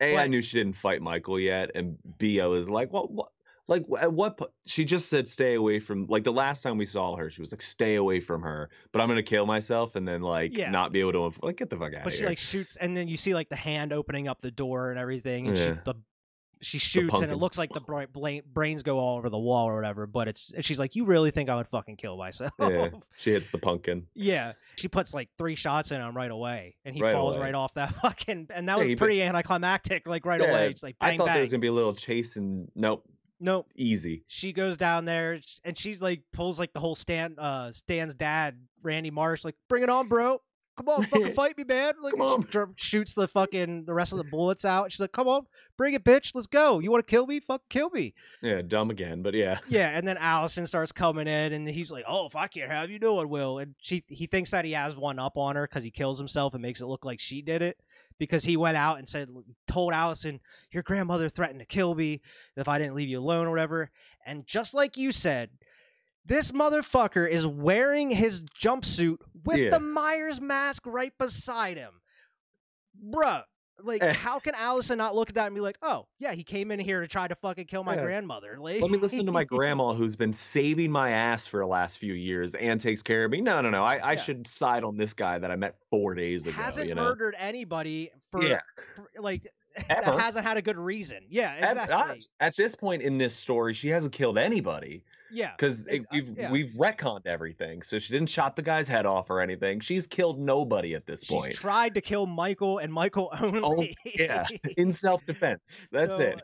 A, I But- knew she didn't fight Michael yet, and B, I was like, what, what, like, at what? po- She just said, stay away from. Like the last time we saw her, she was like, stay away from her. But I'm gonna kill myself, and then like Yeah. not be able to. Like, get the fuck out but she here. like shoots, and then you see like the hand opening up the door and everything, and she the she shoots, and it looks like the bra- brains go all over the wall or whatever. But it's and she's like, you really think I would fucking kill myself? yeah, she hits the pumpkin. Yeah, she puts like three shots in him right away, and he Right falls away. right off that fucking. And that Yeah, was pretty anticlimactic, like right Yeah, away. It's like I bang thought bang. there was gonna be a little chase, and nope, Nope. easy. She goes down there, and she's like pulls like the whole Stan, uh, Stan's dad, Randy Marsh, like bring it on, bro. Come on, fucking fight me, man. Like she dr- shoots the fucking the rest of the bullets out. She's like, come on, bring it, bitch. Let's go. You want to kill me? Fuck, kill me. Yeah, dumb again, but yeah, Yeah, and then Allison starts coming in, and he's like, "Oh, if I can't have you, no one will." And she, he thinks that he has one up on her because he kills himself and makes it look like she did it because he went out and said, told Allison, "Your grandmother threatened to kill me if I didn't leave you alone or whatever." And just like you said, this motherfucker is wearing his jumpsuit with Yeah. the Myers mask right beside him, bruh. Like, Eh. how can Allison not look at that and be like, "Oh, yeah, he came in here to try to fucking kill my Yeah. grandmother"? Like, let me listen to my grandma who's been saving my ass for the last few years and takes care of me. No, no, no. I, I Yeah. should side on this guy that I met four days ago. hasn't you know? murdered anybody for, yeah. for, like Ever. that hasn't had a good reason. Yeah, At, exactly. at this point in this story, she hasn't killed anybody yeah, because ex- we've yeah. we've retconned everything. So she didn't chop the guy's head off or anything. She's killed nobody at this she's point. tried to kill Michael and Michael oh, only. yeah, in self defense. That's So, it.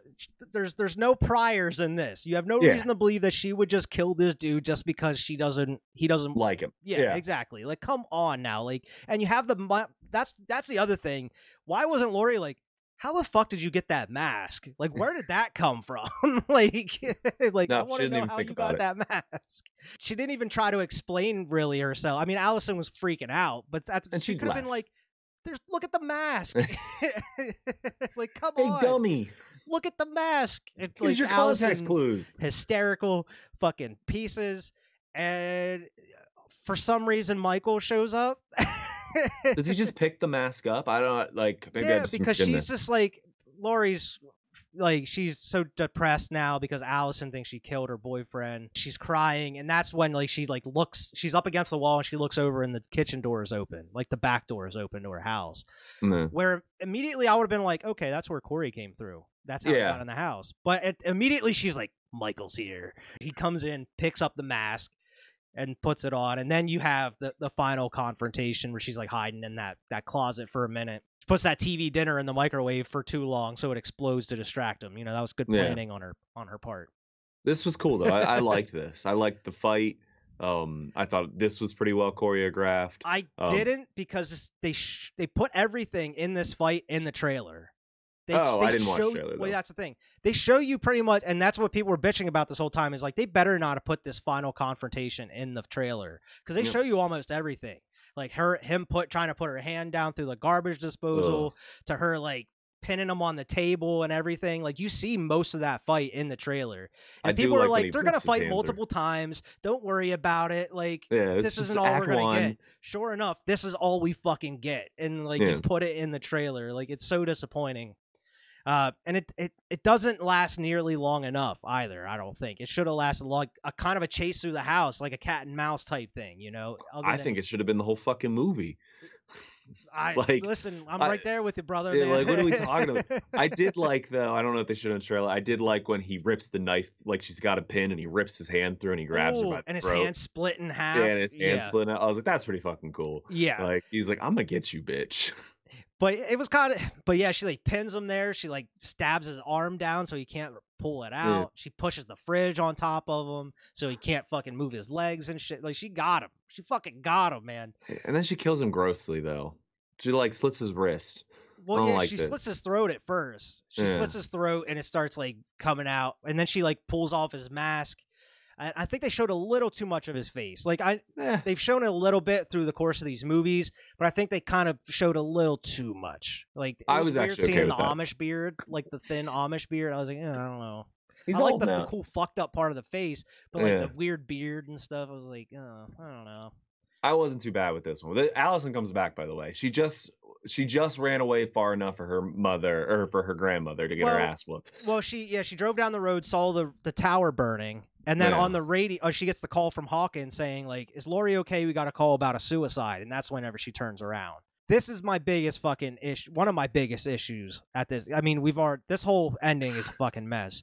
There's there's no priors in this. You have no Yeah. reason to believe that she would just kill this dude just because she doesn't. He doesn't. Like him. Yeah, yeah. exactly. Like, come on now. Like, and you have the. That's that's the other thing. Why wasn't Laurie like? How the fuck did you get that mask? Like, where did that come from? like, like No, I want to know how you got that mask. She didn't even try to explain really herself. I mean, Allison was freaking out, but that's And she could have been like, "There's look at the mask." like, come Hey, on, dummy. look at the mask. It, Here's like, your context Allison- clues. hysterical fucking pieces and uh, for some reason michael shows up Does he just pick the mask up? I don't like. Maybe I yeah just because she's just like laurie's like she's so depressed now because Allison thinks she killed her boyfriend. She's crying, and that's when like she like looks. She's up against the wall, and she looks over, and the kitchen door is open, like the back door is open to her house. Mm. Where immediately I would have been like, okay, that's where Corey came through. That's how he Yeah. got in the house. But it, immediately she's like, Michael's here. He comes in, picks up the mask, and puts it on, and then you have the the final confrontation where she's like hiding in that that closet for a minute. Puts that TV dinner in the microwave for too long, so it explodes to distract him. You know that was good Yeah. planning on her on her part. This was cool though. I, I liked this. I liked the fight. Um, I thought this was pretty well choreographed. I Um, didn't because they sh- they put everything in this fight in the trailer. They, Oh, they I didn't watch show, trailer, Well, though. that's the thing. They show you pretty much, and that's what people were bitching about this whole time. Is like they better not have put this final confrontation in the trailer because they show you almost everything. Like her, him put trying to put her hand down through the garbage disposal to her like pinning him on the table and everything. Like you see most of that fight in the trailer, and do people are like like, they're gonna fight multiple times. Don't worry about it. Like yeah, this isn't all we're gonna one. get. Sure enough, this is all we fucking get, and like Yeah. you put it in the trailer. Like it's so disappointing. Uh, and it, it it doesn't last nearly long enough either. I don't think it should have lasted like a kind of a chase through the house, like a cat and mouse type thing. You know, I than- think it should have been the whole fucking movie. I like, listen. I'm I- right there with you, brother. Yeah, like, what are we talking about? I did like though. I don't know if they should in the trailer. I did like when he rips the knife, like she's got a pin, and he rips his hand through, and he grabs her by the and his hand split in half. yeah, and his hand yeah. split out. I was like, that's pretty fucking cool. Yeah, Like he's like, I'm gonna get you, bitch. but it was kind of. But yeah, she like pins him there. She like stabs his arm down so he can't pull it out. She pushes the fridge on top of him so he can't fucking move his legs and shit. Like she got him. She fucking got him, man. Eh, and then she kills him grossly though. She like slits his wrist. Well, yeah, like she this. slits his throat at first. She Yeah. slits his throat and it starts like coming out, and then she like pulls off his mask. I, I think they showed a little too much of his face. Like I, Eh, they've shown it a little bit through the course of these movies, but I think they kind of showed a little too much. Like it I was, was weird actually okay seeing the that. Amish beard, like the thin Amish beard. I was like, eh, I don't know. he's I like the, the cool fucked up part of the face, but like Yeah. the weird beard and stuff. I was like, oh, I don't know. I wasn't too bad with this one. Allison comes back, by the way. She just she just ran away far enough for her mother or for her grandmother to get her ass whooped. Well, she yeah, she drove down the road, saw the the tower burning, and then Yeah. on the radio, oh, she gets the call from Hawkins saying like, "Is Laurie okay? We got a call about a suicide," and that's whenever she turns around. This is my biggest fucking issue. One of my biggest issues at this. I mean, we've already this whole ending is a fucking mess.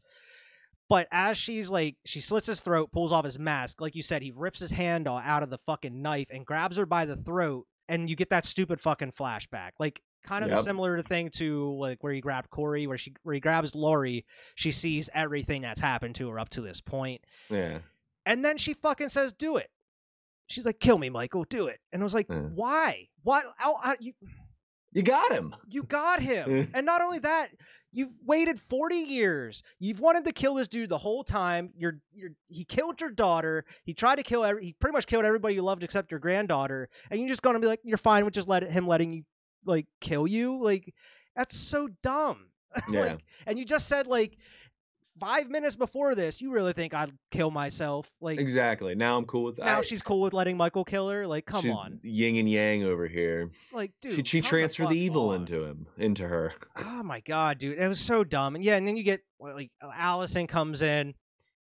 But as she's like, she slits his throat, pulls off his mask. Like you said, he rips his hand out of the fucking knife and grabs her by the throat, and you get that stupid fucking flashback. Like kind of the Yep. similar thing to like where he grabbed Corey, where she where he grabs Laurie, she sees everything that's happened to her up to this point, Yeah. and then she fucking says, "Do it." She's like, "Kill me, Michael. Do it." And I was like, Yeah. "Why? Why? How, how, you You got him. you got him. and not only that, you've waited 40 years. You've wanted to kill this dude the whole time. You're you're he killed your daughter. He tried to kill every he pretty much killed everybody you loved except your granddaughter. And you're just going to be like you're fine with just let him letting you like kill you? Like that's so dumb. Yeah. like and you just said like 5 minutes before this, you really think I'd kill myself? Like exactly. Now I'm cool with that. now she's cool with letting Michael kill her? Like come she's on. yin and yang over here. Like dude, she she transferred fuck the evil on. into him, into her. Oh my god, dude, it was so dumb. And yeah, and then you get like uh, Allison comes in,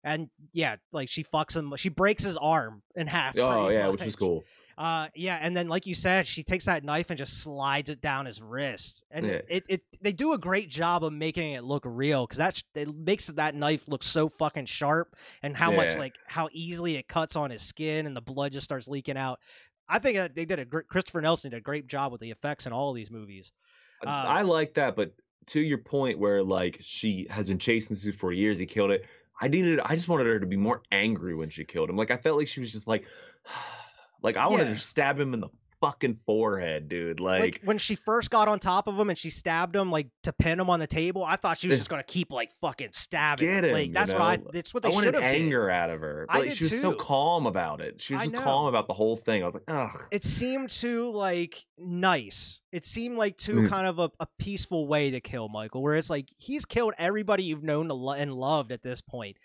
and yeah, like she fucks him. She breaks his arm in half. Oh yeah, which was much. cool. Uh, yeah, and then like you said, she takes that knife and just slides it down his wrist, and Yeah. it, it they do a great job of making it look real because that's it makes that knife look so fucking sharp, and how much like how easily it cuts on his skin, and the blood just starts leaking out. I think that they did a great. Christopher Nelson did a great job with the effects in all of these movies. Uh, I like that, but to your point where like she has been chasing this dude for years, he killed it. I needed I just wanted her to be more angry when she killed him. Like I felt like she was just like like I wanted Yeah. to stab him in the fucking forehead, dude. like, Like, when she first got on top of him and she stabbed him like to pin him on the table, I thought she was just gonna keep like fucking stabbing. Get him, like you that's what I. That's what they should wanted have. did. anger out of her. I Like did she was so calm about it. She was just calm about the whole thing. I was like, ugh. It seemed too like nice. It seemed like too Mm. kind of a, a peaceful way to kill Michael, where it's like he's killed everybody you've known and loved at this point.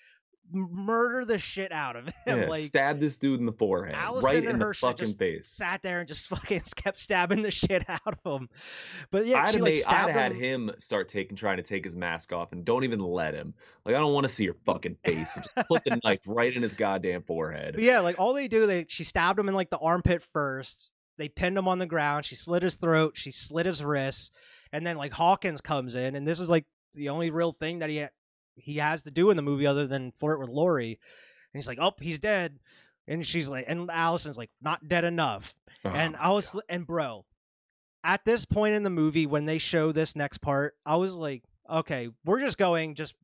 Murder the shit out of him. Yeah, like stab this dude in the forehead, Allison right in her the fucking face. sat there and just fucking kept stabbing the shit out of him. But yeah, I'd she have like made, I'd had him. start taking, trying to take his mask off, and don't even let him. Like, I don't want to see your fucking face. And just put the knife right in his goddamn forehead. But yeah, like all they do, they she stabbed him in like the armpit first. They pinned him on the ground. She slit his throat. She slit his wrists, and then like Hawkins comes in, and this is like the only real thing that he he has to do in the movie other than flirt with Laurie. And he's like, "Oh, he's dead," and she's like, and Allison's like, "Not dead enough." Oh and I was, and bro, at this point in the movie when they show this next part, I was like, "Okay, we're just going just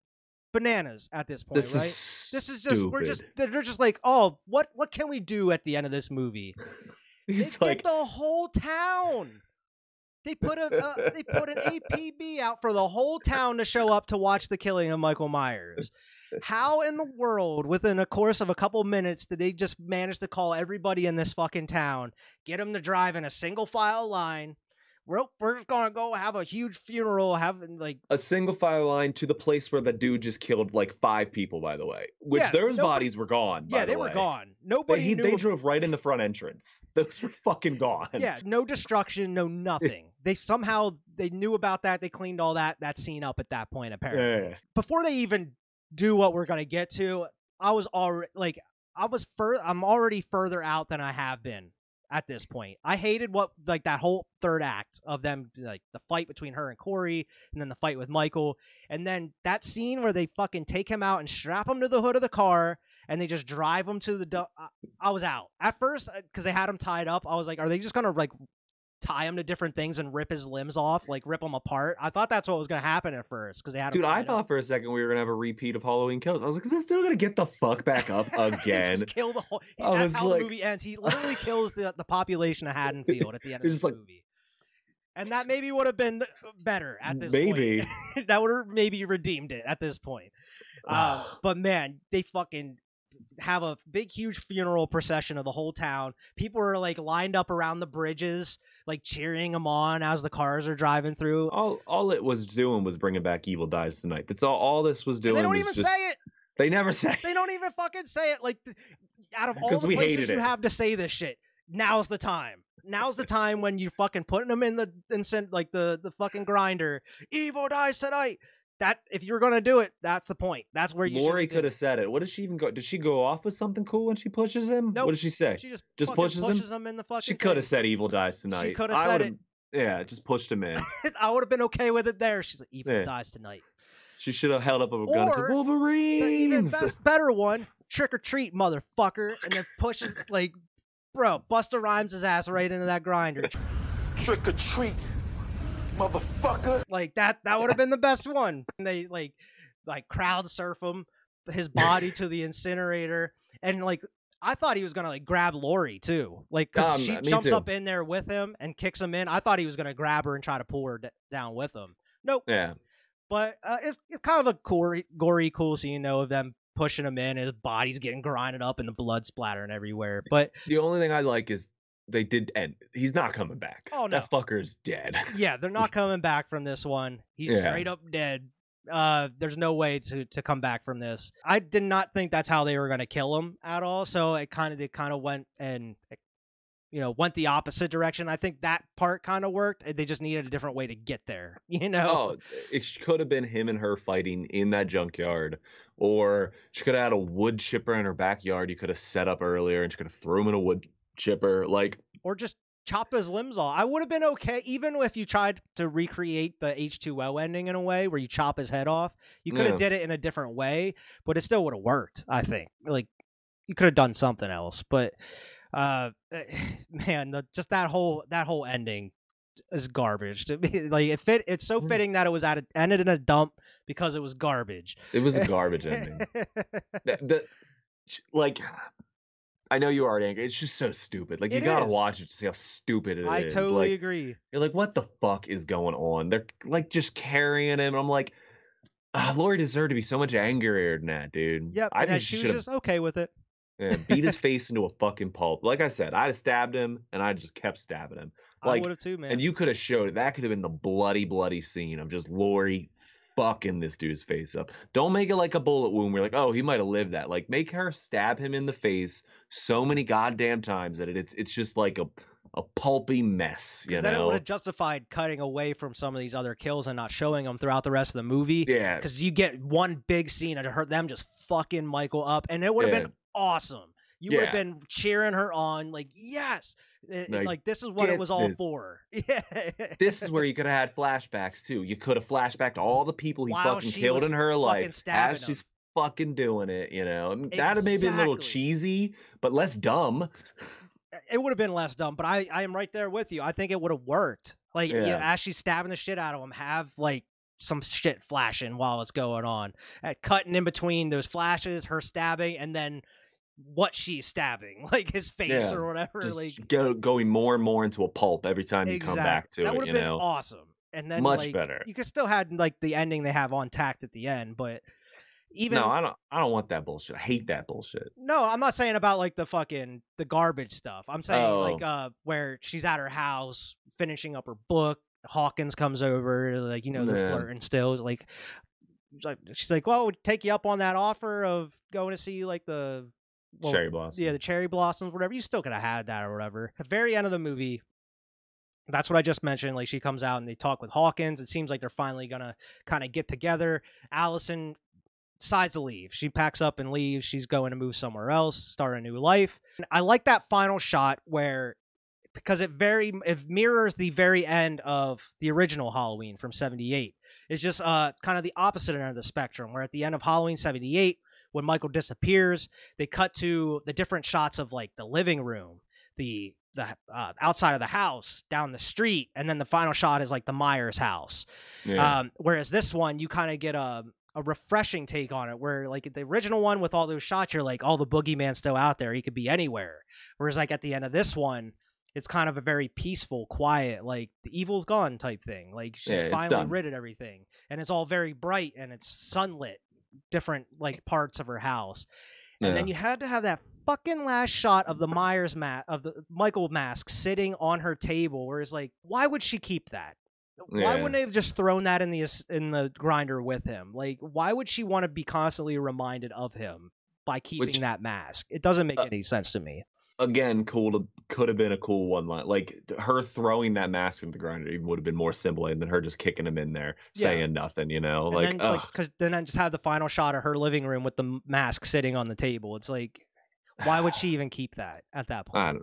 bananas at this point, This right?" is this is just we're just they're just like oh what what can we do at the end of this movie He's they like, get the whole town they put a uh, they put an apb out for the whole town to show up to watch the killing of michael myers. How in the world within a course of a couple minutes did they just manage to call everybody in this fucking town get them to drive in a single file line we're, we're just gonna go have a huge funeral having like a single file line to the place where the dude just killed like five people, by the way. Which Yeah, those nobody- bodies were gone. by yeah the they were gone nobody he, knew they drove right in the front entrance. Those were fucking gone. yeah no destruction no nothing they somehow they knew about that they cleaned all that that scene up at that point apparently Yeah. before they even do what we're gonna get to i was already like i was fur i'm already further out than i have been at this point. I hated what like that whole third act of them like the fight between her and corey and then the fight with michael and then that scene where they fucking take him out and strap him to the hood of the car and they just drive him to the du- I, I was out. At first uh, because they had him tied up i was like are they just gonna like tie him to different things and rip his limbs off like rip him apart i thought that's what was gonna happen at first because they had Dude, I up. thought for a second we were gonna have a repeat of Halloween Kills. I was like, is this dude gonna get the fuck back up again? kill the whole. he- that's how like- the movie ends. He literally kills the the population of Haddonfield at the end of the like- movie. And that maybe would have been better at this Maybe. point. that would have maybe redeemed it at this point. Um, but man, they fucking have a big, huge funeral procession of the whole town. People are like lined up around the bridges, like cheering them on as the cars are driving through. all all it was doing was bringing back Evil Dies Tonight. That's all. All this was And doing. they don't even just, say it. They never say. They don't even fucking say it. Like, out of all the we places you have to say this shit, now's the time. Now's the time when you fucking putting them in the instant like the the fucking grinder. Evil dies tonight. That if you're gonna do it, that's the point. That's where you. Laurie could have said it. What did she even go? Did she go off with something cool when she pushes him? Nope. What did she say? She just Just fucking pushes him? pushes him in the fucking. She could have said "Evil Dies Tonight." She coulda said would've- Yeah, just pushed him in. I would have been okay with it there. She's like, Evil Yeah. dies tonight. She should have held up a gun and Or said, The even "Wolverines." best, better one, trick or treat, motherfucker, and then pushes like, bro, Busta Rhymes his ass right into that grinder. Trick or treat, motherfucker. Like that that would have been the best one. And they like like crowd surf him, his body to the incinerator, and like I thought he was gonna like grab Laurie too, like because Um, she jumps too. up in there with him and kicks him in. I thought he was gonna grab her and try to pull her d- down with him. Nope. Yeah, But uh, it's it's kind of a gory, gory, cool scene though of them pushing him in, his body's getting grinded up and the blood splattering everywhere. But the only thing I like is they did end. He's not coming back. Oh, no, that fucker's dead. yeah, they're not coming back from this one. He's Yeah. straight up dead. Uh, there's no way to to come back from this. I did not think that's how they were going to kill him at all. So it kind of they kind of went and you know went the opposite direction. I think that part kind of worked. They just needed a different way to get there. You know? Oh, it could have been him and her fighting in that junkyard, or she could have had a wood chipper in her backyard. You could have set up earlier, and she could have threw him in a wood chipper. Like, or just chop his limbs off. I would have been okay, even if you tried to recreate the H2O ending in a way where you chop his head off. You could have Yeah. did it in a different way, but it still would have worked. I think. Like you could have done something else, but uh, man, the, just that whole that whole ending is garbage to me. Like it fit. It's so Mm. fitting that it was at a, ended in a dump because it was garbage. it was a garbage ending. the, the- like I know you are angry. It's just so stupid. Like you It gotta is. watch it to see how stupid it is. I totally like, agree. You're like, what the fuck is going on? They're like just carrying him. I'm like, ah, Laurie deserved to be so much angrier than that, dude. Yep. I think she was just okay with it. yeah, beat his face into a fucking pulp. Like I said, I'd have stabbed him and I just kept stabbing him. I Like, would have too, man. And you could have showed it. That could have been the bloody, bloody scene of just Laurie fucking this dude's face up. Don't make it like a bullet wound. We're like, oh, he might have lived that. Like, make her stab him in the face so many goddamn times that it, it's it's just like a a pulpy mess. You then it would have justified cutting away from some of these other kills and not showing them throughout the rest of the movie. yeah. Because you get one big scene and hurt them just fucking Michael up, and it would have Yeah. been awesome. You would have been cheering her on, like yes, It- like, Like, this is what it was all this. for. Yeah, This is where you could have had flashbacks too. You could have flashbacked all the people he While fucking killed in her life as them. she's fucking doing it. You know, mean, that'd have maybe been a little cheesy, but less dumb. it would have been less dumb, but I, I am right there with you. I think it would have worked. Like yeah. Yeah. as she's stabbing the shit out of him, have like some shit flashing while it's going on, uh, cutting in between those flashes, her stabbing, and then what she's stabbing, like his face Yeah, or whatever. Just like go, going more and more into a pulp every time you come back to that it. would You have been know, awesome. And then much like, better. You could still had like the ending they have on tact at the end, but even no, I don't. I don't want that bullshit. I hate that bullshit. No, I'm not saying about like the fucking the garbage stuff. I'm saying like Oh. uh where she's at her house finishing up her book. Hawkins comes over, like you know they're flirting still. Like, she's like she's like, well, would take you up on that offer of going to see like the well, Cherry blossom. yeah, the cherry blossoms, whatever. You still could have had that or whatever. At the very end of the movie, that's what I just mentioned. Like she comes out and they talk with Hawkins. It seems like they're finally gonna kind of get together. Allison decides to leave. She packs up and leaves. She's going to move somewhere else, start a new life. And I like that final shot where because it very it mirrors the very end of the original Halloween from 78. It's just uh kind of the opposite end of the spectrum where at the end of Halloween 78 when Michael disappears, they cut to the different shots of like the living room, the the uh, outside of the house, down the street, and then the final shot is like the Myers house. Yeah. Um, whereas this one, you kind of get a a refreshing take on it, where like the original one with all those shots, you're like, oh, the boogeyman's still out there; he could be anywhere. Whereas like at the end of this one, it's kind of a very peaceful, quiet, like the evil's gone type thing. Like she's Yeah, finally done. rid of everything, and it's all very bright and it's sunlit, different like parts of her house. And then you had to have that fucking last shot of the Myers mat of the Michael mask sitting on her table, where it's like, why would she keep that? Why Yeah. wouldn't they have just thrown that in the in the grinder with him? Like, why would she want to be constantly reminded of him by keeping Which- that mask? It doesn't make uh, any sense to me. Again cool to, could have been a cool one line like her throwing that mask into the grinder even would have been more scintillating than her just kicking him in there Yeah. saying nothing you know And like, then, like, because then I just have the final shot of her living room with the mask sitting on the table. It's like, why would she even keep that at that point?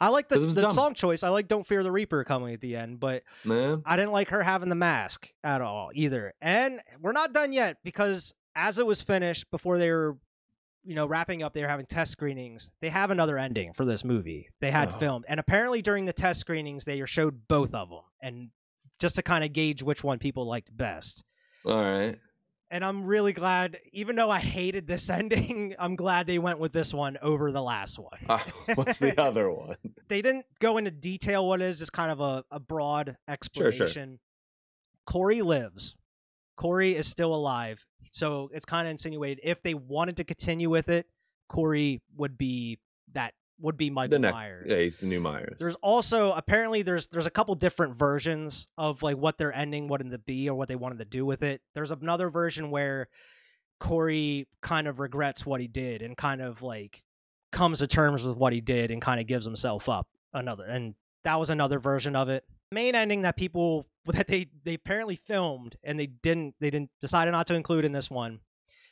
I I like the, 'Cause it was the song choice. I like "Don't Fear the Reaper" coming at the end, but man. I didn't like her having the mask at all either. And we're not done yet because as it was finished, before they were, you know, wrapping up, they were having test screenings. They have another ending for this movie. They had Oh. filmed, and apparently during the test screenings, they showed both of them, and just to kind of gauge which one people liked best. all right And I'm really glad, even though I hated this ending, I'm glad they went with this one over the last one. Uh, what's the other one they didn't go into detail what it is, just kind of a, a broad explanation. Sure, sure. explanation. Corey lives. Corey is still alive. So it's kind of insinuated if they wanted to continue with it, Corey would be that would be Michael the next Myers. yeah he's the new myers There's also apparently there's there's a couple different versions of like what their ending wanted to be or what they wanted to do with it. There's another version where Corey kind of regrets what he did and kind of like comes to terms with what he did and kind of gives himself up. Another and that was another version of it. Main ending that people that they they apparently filmed and they didn't they didn't decided not to include in this one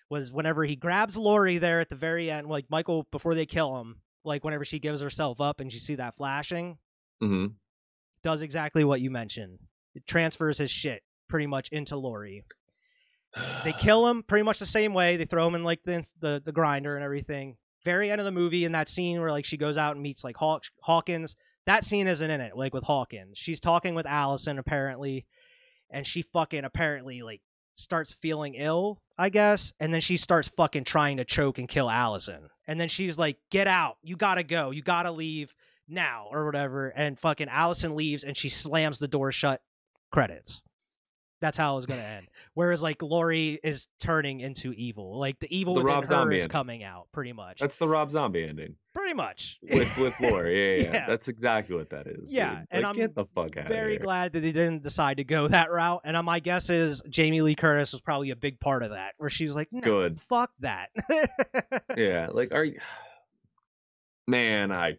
was whenever he grabs Laurie there at the very end, like Michael before they kill him, like whenever she gives herself up and you see that flashing, hmm does exactly what you mentioned. It transfers his shit pretty much into Laurie. They kill him pretty much the same way. They throw him in like the the, the grinder and everything. Very end of the movie in that scene where like she goes out and meets like Haw- Hawkins. That scene isn't in it. Like with Hawkins, she's talking with Allison apparently, and she fucking apparently like starts feeling ill, I guess, and then she starts fucking trying to choke and kill Allison. And then she's like, "Get out! You gotta go! You gotta leave now!" or whatever. And fucking Allison leaves, and she slams the door shut. Credits. That's how it was going to end. Whereas like Laurie is turning into evil. Like the evil The within Rob her Zombie is ending. coming out, pretty much. That's the Rob Zombie ending pretty much. with with Laurie. Yeah, yeah, Yeah. That's exactly what that is. Yeah, dude. and Like, I'm get the fuck out Very of here. glad that they didn't decide to go that route. And uh, my guess is Jamie Lee Curtis was probably a big part of that, where she was like, no, Good. fuck that. Yeah, like are you? Man, I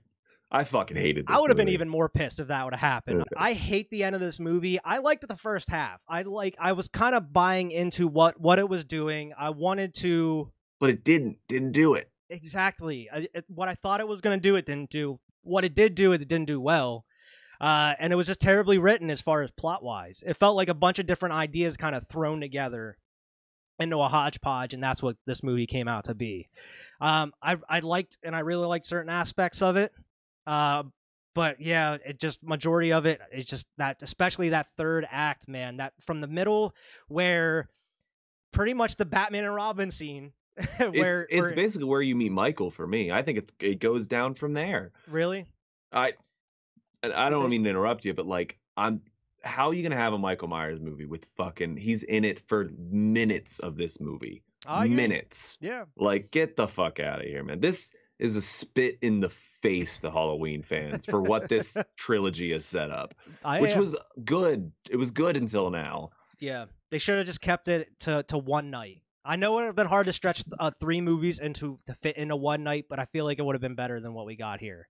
I fucking hated. This I would have been even more pissed if that would have happened. Okay. I hate the end of this movie. I liked the first half. I like I was kind of buying into what what it was doing. I wanted to but it didn't didn't do it. exactly I, it, what I thought it was going to do. It didn't do. What it did do, it didn't do well. Uh, and it was just terribly written as far as plot wise. It felt like a bunch of different ideas kind of thrown together into a hodgepodge, and that's what this movie came out to be. Um, I I liked and I really liked certain aspects of it. Uh, but yeah, it just majority of it it's just that especially that third act, man, that from the middle where pretty much the Batman and Robin scene where it's it's where- basically where you meet Michael for me. I think it it goes down from there. really I I don't mean to interrupt you, but like I'm how are you gonna have a Michael Myers movie with fucking he's in it for minutes of this movie. I agree. minutes. yeah Like get the fuck out of here, man. This is a spit in the face the Halloween fans for what this trilogy has set up. I Which was good. It was good until now. Yeah, they should have just kept it to to one night. I know it would have been hard to stretch uh, three movies into to fit into one night, but I feel like it would have been better than what we got here.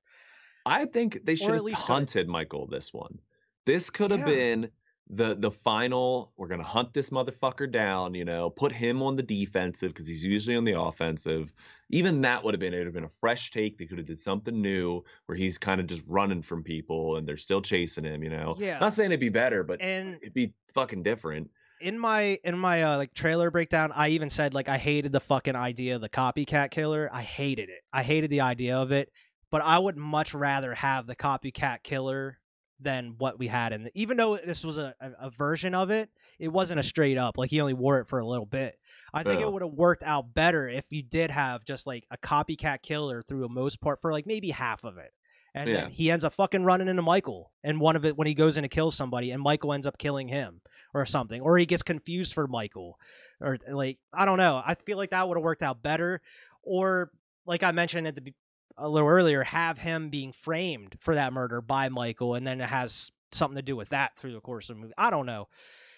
I think they should at have least hunted Michael this one. This could have Yeah. been the the final. We're gonna hunt this motherfucker down. You know, put him on the defensive because he's usually on the offensive. Even that would have been it. Would have been a fresh take. They could have did something new where he's kind of just running from people and they're still chasing him. You know, Yeah. Not saying it'd be better, but And it'd be fucking different. in my in my uh, like trailer breakdown, I even said like I hated the fucking idea of the copycat killer. I hated it. I hated the idea of it. But I would much rather have the copycat killer than what we had and even though this was a, a, version of it, it wasn't a straight up like he only wore it for a little bit. I think Yeah. it would have worked out better if you did have just like a copycat killer through a most part for like maybe half of it. And Yeah. then he ends up fucking running into Michael and one of it when he goes in to kill somebody and Michael ends up killing him or something. Or he gets confused for Michael. Or like I don't know. I feel like that would have worked out better. Or like I mentioned at the a little earlier, have him being framed for that murder by Michael, and then it has something to do with that through the course of the movie. I don't know.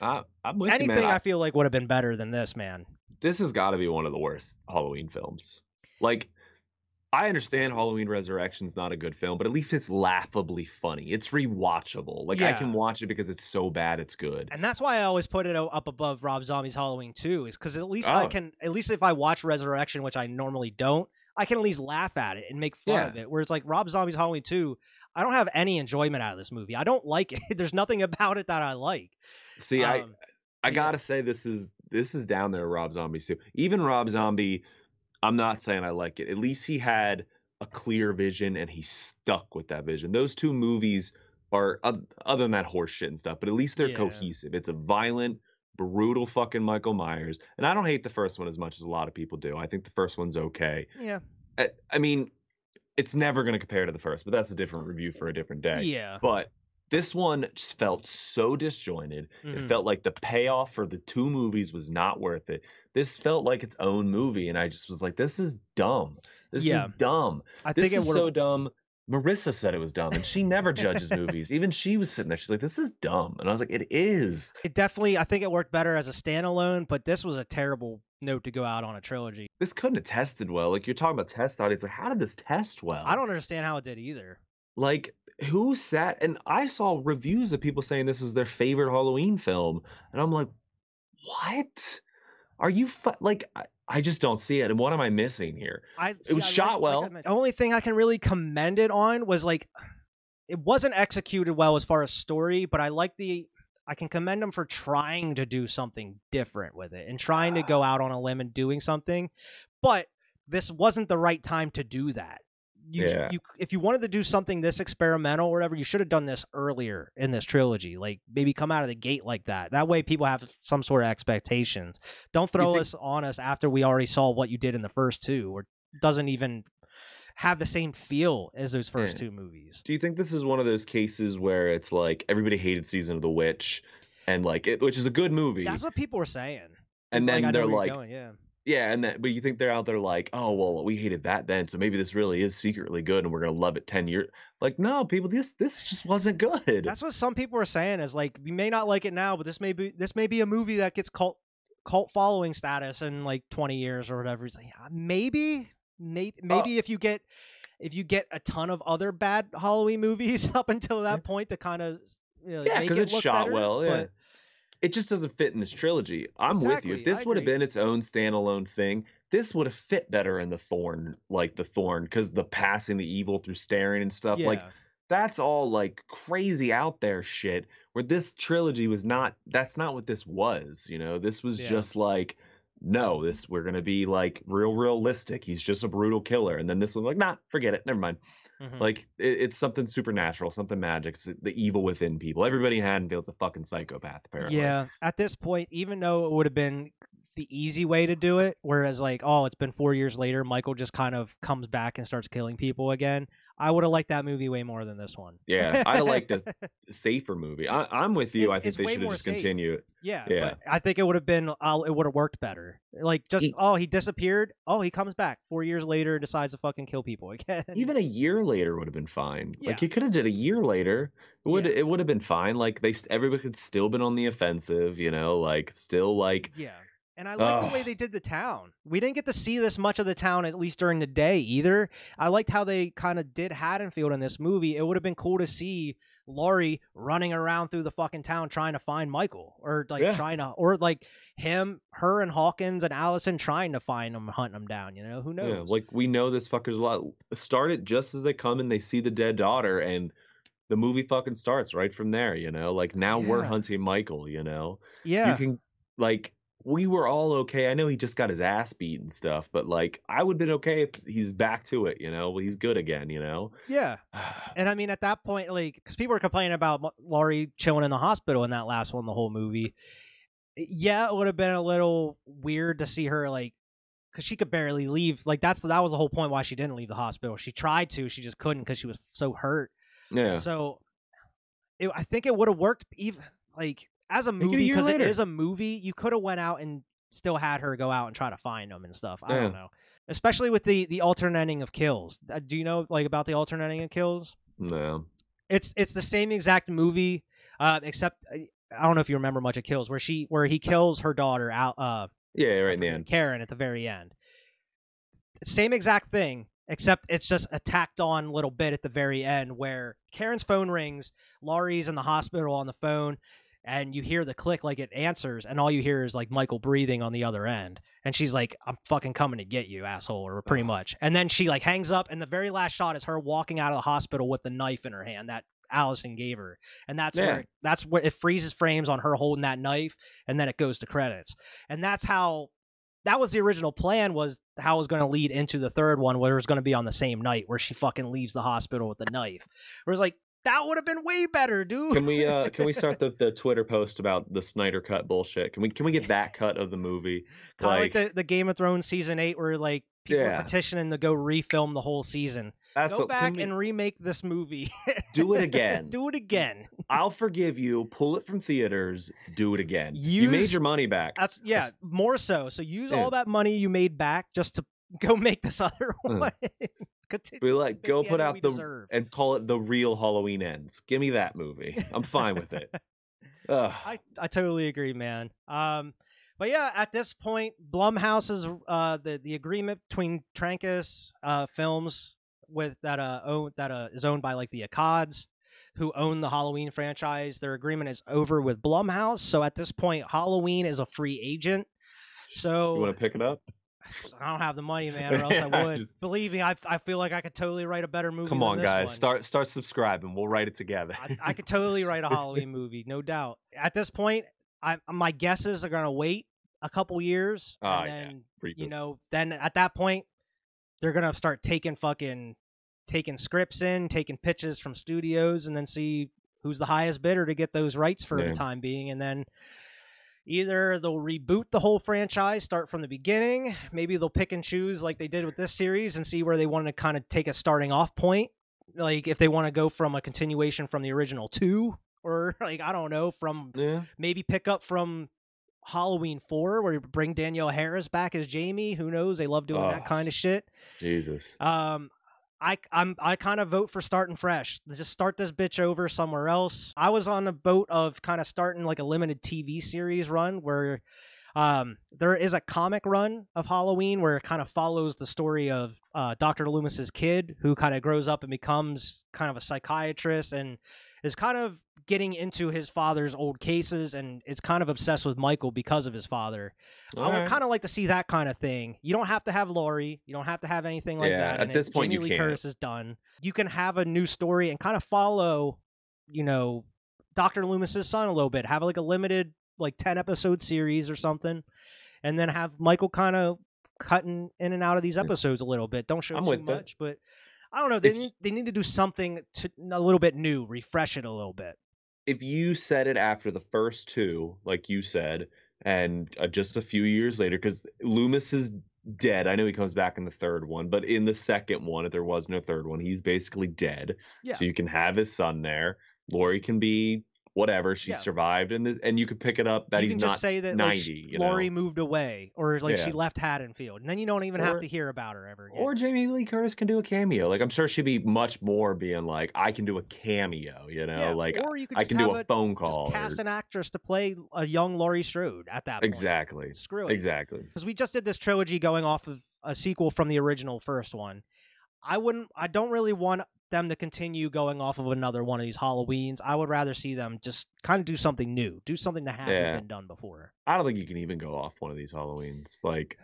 I, Anything you. I I- feel like would have been better than this, man. this has got to be one of the worst Halloween films. Like, I understand Halloween Resurrection's not a good film, but at least it's laughably funny. It's rewatchable. Like I can watch it because it's so bad it's good. And that's why I always put it up above Rob Zombie's Halloween 2 is because at least I Oh. can at least if I watch Resurrection, which I normally don't, I can at least laugh at it and make fun Yeah. of it. Whereas like Rob Zombie's Halloween 2, I don't have any enjoyment out of this movie. I don't like it. There's nothing about it that I like. See, I Um, I yeah. gotta say this is this is down there, Rob Zombies too. Even Rob Zombie, I'm not saying I like it. At least he had a clear vision and he stuck with that vision. Those two movies are other than that horse shit and stuff, but at least they're Yeah. cohesive. It's a violent, brutal fucking Michael Myers. And I don't hate the first one as much as a lot of people do. I think the first one's okay. yeah. I, I mean, it's never going to compare to the first, but that's a different review for a different day. Yeah. But this one just felt so disjointed. Mhm. It felt like the payoff for the two movies was not worth it. This felt like its own movie, and I just was like, "This is dumb. This Yeah. is dumb. I This think it is so dumb." Marissa said it was dumb, and she never judges movies. Even she was sitting there. She's like, "This is dumb," and I was like, "It is." it definitely I think it worked better as a standalone, but this was a terrible note to go out on a trilogy. This couldn't have tested well. Like you're talking about test audience. Like, how did this test well? I don't understand how it did either. like who sat and I saw reviews of people saying this is their favorite Halloween film, and I'm like, what? Are you fu-? like? I, just don't see it. And what am I missing here? I It was I shot well. the only thing I can really commend it on was like it wasn't executed well as far as story, but I like the I can commend them for trying to do something different with it and trying to go ah. out on a limb and doing something. But this wasn't the right time to do that. You, Yeah. you if you wanted to do something this experimental or whatever, you should have done this earlier in this trilogy. Like maybe come out of the gate like that. That way people have some sort of expectations. Don't throw think- us on us after we already saw what you did in the first two or doesn't even have the same feel as those first Yeah. two movies. Do you think this is one of those cases where it's like everybody hated Season of the Witch, and like it, which is a good movie. That's what people were saying. and then know they're like, going, yeah, yeah, and that, but you think they're out there like, oh well, we hated that then, so maybe this really is secretly good, and we're gonna love it ten years. Like, no, people, this this just wasn't good. that's what some people are saying. Is like we may not like it now, but this may be this may be a movie that gets cult cult following status in like 20 years or whatever. He's like, "Yeah, maybe, maybe, Oh. maybe if you get if you get a ton of other bad Halloween movies up until that point to kind of you know, yeah, because it it's shot better, well. Yeah, but- it just doesn't fit in this trilogy. I'm with you. If this I would have been its own standalone thing, this would have fit better in the Thorn, like the Thorn, because the passing the evil through staring and stuff. Like that's all like crazy out there shit. Where this trilogy was not. That's not what this was. You know, this was Yeah. just like. No, this we're gonna be like real realistic. He's just a brutal killer, and then this one like, nah, forget it, never mind. Mhm. Like it, it's something supernatural, something magic. It's the evil within people. Everybody in Haddonfield's a fucking psychopath, apparently. Yeah, at this point, even though it would have been the easy way to do it, whereas like, oh, it's been four years later, Michael just kind of comes back and starts killing people again. I would have liked that movie way more than this one. Yeah, I liked the safer movie. I, I'm with you. It's- I think they should have just safe. continued. Yeah, Yeah. I think it would have been. Uh, it would have worked better. Like just oh, he disappeared. Oh, he comes back four years later, and decides to fucking kill people again. Even a year later would have been fine. Yeah. Like you could have did a year later. It would Yeah. it would have been fine. Like they everybody could still been on the offensive. You know, like still like yeah. And I like the way they did the town. We didn't get to see this much of the town, at least during the day, either. I liked how they kind of did Haddonfield in this movie. It would have been cool to see Laurie running around through the fucking town trying to find Michael, or like Yeah. trying to, or like him, her, and Hawkins and Allison trying to find him, hunt him down. You know, who knows? Yeah, like we know this fucker's a lot. Start it just as they come and they see the dead daughter, and the movie fucking starts right from there. You know, like now we're hunting Michael. You know, yeah. you can like we were all okay. I know he just got his ass beat and stuff, but like I would have been okay if he's back to it. You know, well, he's good again. You know, yeah. And I mean, at that point, like, because people were complaining about Laurie chilling in the hospital in that last one, the whole movie. Yeah, it would have been a little weird to see her like, because she could barely leave. Like, that's that was the whole point why she didn't leave the hospital. She tried to, she just couldn't because she was so hurt. yeah, So, it, I think it would have worked even like as a Make it a movie because it later. a movie. You could have went out and still had her go out and try to find them and stuff. I don't know. Especially with the the alternating of kills. Uh, Do you know like about the alternating of kills? no, It's it's the same exact movie, uh, except uh, I don't know if you remember much of Kills, where she where he kills her daughter out, uh, yeah, right in the end. Karen at the very end. Same exact thing, except it's just a tacked on little bit at the very end where Karen's phone rings, Laurie's in the hospital on the phone, and you hear the click like it answers, and all you hear is like Michael breathing on the other end. And she's like, I'm fucking coming to get you, asshole, or pretty much. And then she like hangs up, and the very last shot is her walking out of the hospital with the knife in her hand that Allison gave her. And that's Yeah. where that's where it freezes frames on her holding that knife, and then it goes to credits. And that's how that was the original plan was how it was going to lead into the third one where it was going to be on the same night where she fucking leaves the hospital with the knife. Whereas like that would have been way better, dude. Can we uh can we start the, the Twitter post about the Snyder cut bullshit? Can we can we get that cut of the movie? kind of like, the, the Game of Thrones season eight where like people Yeah. are petitioning to go refilm the whole season. That's go what, back we- and remake this movie. do it again. do it again. I'll forgive you. Pull it from theaters. Do it again. you made your money back. That's yeah, That's- more so. So use Yeah. all that money you made back just to go make this other Mm. one. Continue Be like, go put out the deserve. and call it the real Halloween ends. Give me that movie. I'm fine with it. Ugh. I, I totally agree, man. Um, but yeah, at this point, Blumhouse's uh the the agreement between Trancas uh films with that uh own, that uh is owned by like the Akkads, who own the Halloween franchise. Their agreement is over with Blumhouse. So at this point, Halloween is a free agent. So you want to pick it up? I don't have the money, man, or else I would. just- Believe me, I I feel like I could totally write a better movie. Come on, guys. one. Start start subscribing. We'll write it together. I, I could totally write a Halloween movie, no doubt. At this point, I my guesses are gonna wait a couple years, Ah, and yeah. then Reboot. you know, then at that point, they're gonna start taking fucking taking scripts in, taking pitches from studios, and then see who's the highest bidder to get those rights for Yeah. the time being, and then. Either they'll reboot the whole franchise, start from the beginning. Maybe they'll pick and choose like they did with this series and see where they want to kind of take a starting off point like if they want to go from a continuation from the original two or like I don't know from Yeah. maybe pick up from Halloween four where you bring Danielle Harris back as Jamie. Who knows? They love doing that Oh. kind of shit. Jesus. Um, I I'm I kind of vote for starting fresh. Just start this bitch over somewhere else. I was on the boat of kind of starting like a limited TV series run where um there is a comic run of Halloween where it kind of follows the story of uh, Dr. Loomis's kid who kind of grows up and becomes kind of a psychiatrist and is kind of getting into his father's old cases and is kind of obsessed with Michael because of his father. I would kind of like to see that kind of thing. You don't have to have Laurie. You don't have to have anything like Yeah, that. at and this it- point Jamie you Lee. Curtis is done. You can have a new story and kind of follow, you know, Doctor Loomis's son a little bit. Have like a limited, like ten episode series or something, and then have Michael kind of cutting in and out of these mm. episodes a little bit. Don't show I'm too that. much, but I don't know. They If- need, they need to do something to a little bit new, refresh it a little bit. if you said it after the first two, like you said, and uh, just a few years later, because Loomis is dead. I know he comes back in the third one, but in the second one, if there was no third one, he's basically dead. Yeah. So you can have his son there. Laurie can be whatever she Yeah. survived, and and you could pick it up that you he's can not just say that like, 90. sh- you Laurie know? moved away, or like she left Haddonfield, and then you don't even have to hear about her ever again. Or Jamie Lee Curtis can do a cameo. Like I'm sure she'd be much more being like, I can do a cameo. You know, Yeah, like or you could I can do a, a- phone just call. cast or- an actress to play a young Laurie Strode at that point. exactly. Screw it. Exactly. Because we just did this trilogy going off of a sequel from the original first one. I wouldn't. I don't really want them to continue going off of another one of these Halloweens. I would rather see them just kind of do something new, do something that hasn't Yeah. been done before. I don't think you can even go off one of these Halloweens. Like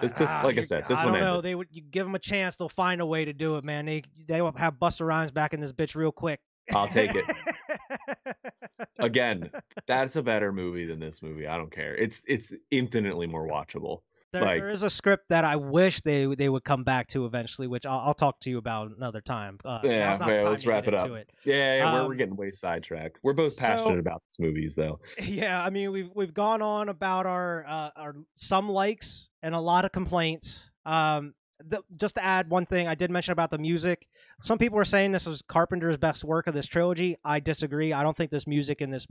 This- this- Ah, like I said, this I one don't know. ended. They would you give them a chance, they'll find a way to do it, man. They they will have Busta Rhymes back in this bitch real quick. I'll take it. again, that's a better movie than this movie. I don't care. It's it's infinitely more watchable. There, Like- there is a script that I wish they they would come back to eventually, which I'll, I'll talk to you about another time. Uh, Yeah, now's not the yeah, time let's wrap it up. It. Yeah, yeah we're, we're Um, getting way sidetracked. We're both so- passionate about these movies, though. Yeah, I mean we've we've gone on about our uh, our some likes and a lot of complaints. Um, the, just to add one thing, I did mention about the music. Some people are saying this is Carpenter's best work of this trilogy. I disagree. I don't think this music in this,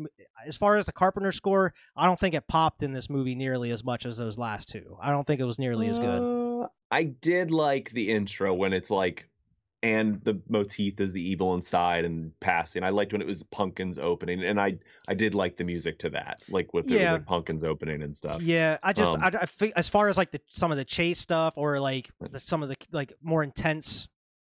as far as the Carpenter score, I don't think it popped in this movie nearly as much as those last two. I don't think it was nearly as good. Uh, I did like the intro when it's like, and the motif is the evil inside and passing. I liked when it was Pumpkin's opening, and I I did like the music to that, like with Yeah. like Pumpkin's opening and stuff. Yeah, I just Um, I, I think as far as like the some of the chase stuff or like the, some of the like more intense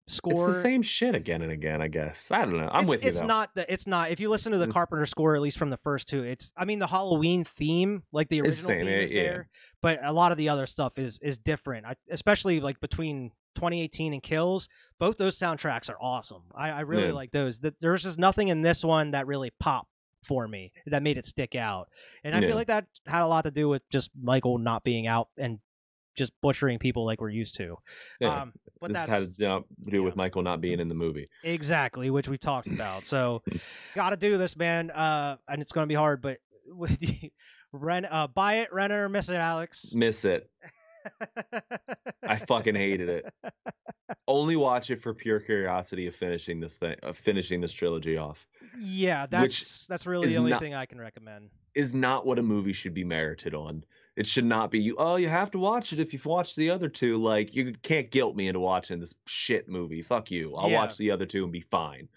score. It's the same shit again and again. I guess I don't know. I'm it's, with you It's though. not the. It's not. If you listen to the Mm. Carpenter score, at least from the first two, it's. I mean, the Halloween theme, like the original same, theme, yeah, is yeah. there, but a lot of the other stuff is is different. I, especially like between 2018 and Kills, both those soundtracks are awesome. I, I really Yeah. like those. That there's just nothing in this one that really popped for me that made it stick out, and I Yeah. feel like that had a lot to do with just Michael not being out and just butchering people like we're used to. Yeah, Um, but this that's had to do with Michael not being in the movie. Exactly, which we've talked about. So, got to do this, man. Uh, and it's going to be hard, but with you, rent, uh, buy it, rent it, or miss it, Alex. Miss it. I fucking hated it. Only watch it for pure curiosity of finishing this thing, of finishing this trilogy off. yeah, that's that's really the only not- thing I can recommend. Is not what a movie should be merited on. It should not be you. Oh, you have to watch it if you've watched the other two. Like you can't guilt me into watching this shit movie. Fuck you. I'll Yeah. watch the other two and be fine.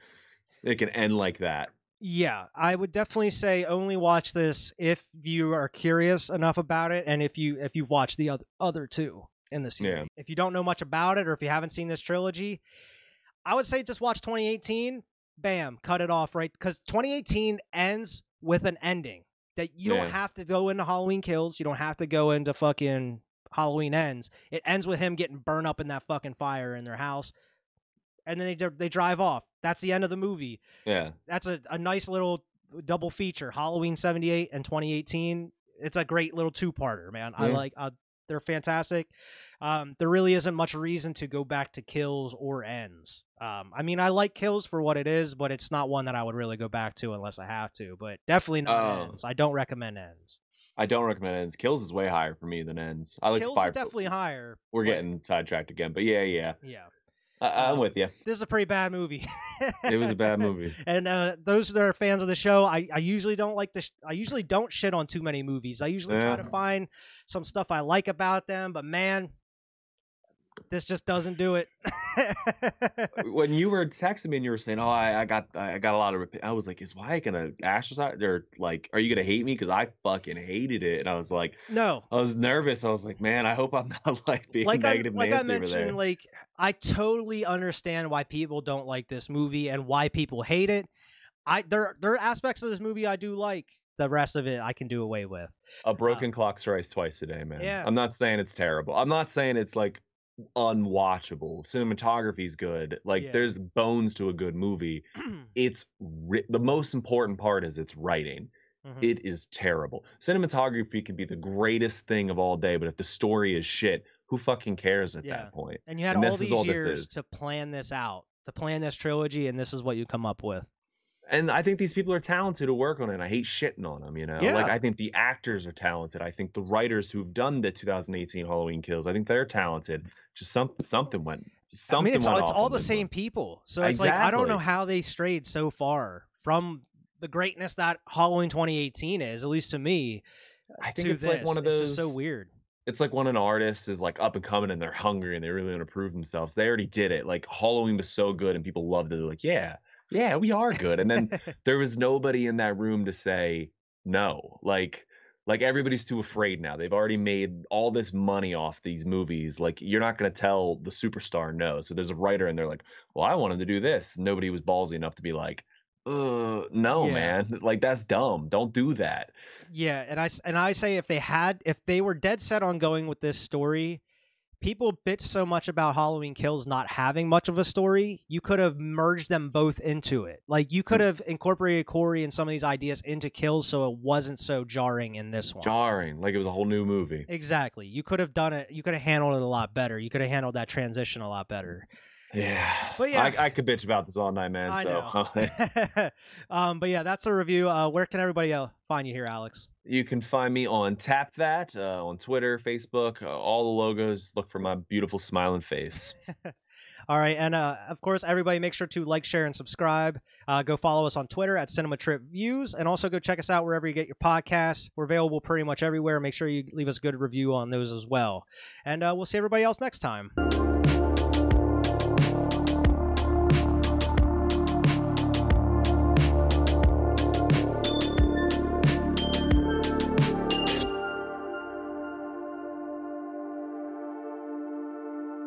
It can end like that. Yeah, I would definitely say only watch this if you are curious enough about it, and if you if you've watched the other other two in the series. Yeah. If you don't know much about it, or if you haven't seen this trilogy, I would say just watch 2018. Bam, cut it off right because 2018 ends with an ending that you Yeah. don't have to go into Halloween Kills. You don't have to go into fucking Halloween Ends. It ends with him getting burned up in that fucking fire in their house, and then they they drive off. That's the end of the movie Yeah. that's a, a nice little double feature halloween 78 and 2018 it's a great little two-parter man i like uh, they're fantastic um, there really isn't much reason to go back to kills or ends um, i mean i like kills for what it is but it's not one that i would really go back to unless i have to but definitely not Oh. ends i don't recommend ends I don't recommend ends. Kills is way higher for me than ends. I like kills fire. is definitely higher We're but- getting sidetracked again, but yeah, yeah. yeah I, I'm with you. This is a pretty bad movie. It was a bad movie. and uh, those that are fans of the show, I, I usually don't like to. Sh- I usually don't shit on too many movies. I usually try to find some stuff I like about them, but man, this just doesn't do it. when you were texting me and you were saying, "Oh, I, I got, I got a lot of," rep-" I was like, "Is Wyatt gonna ostracize or like, are you gonna hate me?" Because I fucking hated it, and I was like, no, I was nervous. I was like, "Man, I hope I'm not like being like I, negative like I Nancy over there." mentioned, like I totally understand why people don't like this movie and why people hate it. I there there are aspects of this movie I do like. The rest of it I can do away with. a uh, broken clock strikes twice a day, man. Yeah. I'm not saying it's terrible. I'm not saying it's like unwatchable. Cinematography's good. Like Yeah. there's bones to a good movie. It's ri- the most important part is its writing. Mhm. It is terrible. Cinematography could be the greatest thing of all day, but if the story is shit, who fucking cares at Yeah. that point? And you had And all these all years to plan this out, to plan this trilogy, and this is what you come up with. And I think these people are talented to work on it. I hate shitting on them, you know. Yeah. Like I think the actors are talented. I think the writers who've done the 2018 Halloween Kills, I think they're talented. Just some something went something I mean, it's went it's all the same people, so it's like I don't know how they strayed so far from the greatness that Halloween 2018 is, at least to me. I think it's like one of those just so weird. it's like when an artist is like up and coming and they're hungry and they really want to prove themselves. They already did it. Like Halloween was so good and people loved it. They're like, yeah, yeah, we are good. And then there was nobody in that room to say no. Like, like everybody's too afraid now. They've already made all this money off these movies. Like, you're not going to tell the superstar no. So there's a writer and they're like, well, I wanted to do this. Nobody was ballsy enough to be like, uh, no, Yeah. man. Like that's dumb. Don't do that. Yeah, and I and I say if they had if they were dead set on going with this story, people bitch so much about Halloween Kills not having much of a story. You could have merged them both into it. Like you could Mm. have incorporated Corey and some of these ideas into Kills, so it wasn't so jarring in this one. Jarring. Like it was a whole new movie. Exactly. You could have done it. You could have handled it a lot better. You could have handled that transition a lot better. Yeah. But yeah. I, I could bitch about this all night, man. I so know. um, but yeah, that's a review. Uh, where can everybody uh, find you here, Alex? you can find me on Tap That, uh, on Twitter, Facebook, uh, all the logos. Look for my beautiful smiling face. All right, and uh, of course, everybody make sure to like, share, and subscribe. Uh, go follow us on Twitter at Cinema Trip Views, and also go check us out wherever you get your podcasts. We're available pretty much everywhere. Make sure you leave us a good review on those as well. And uh, we'll see everybody else next time.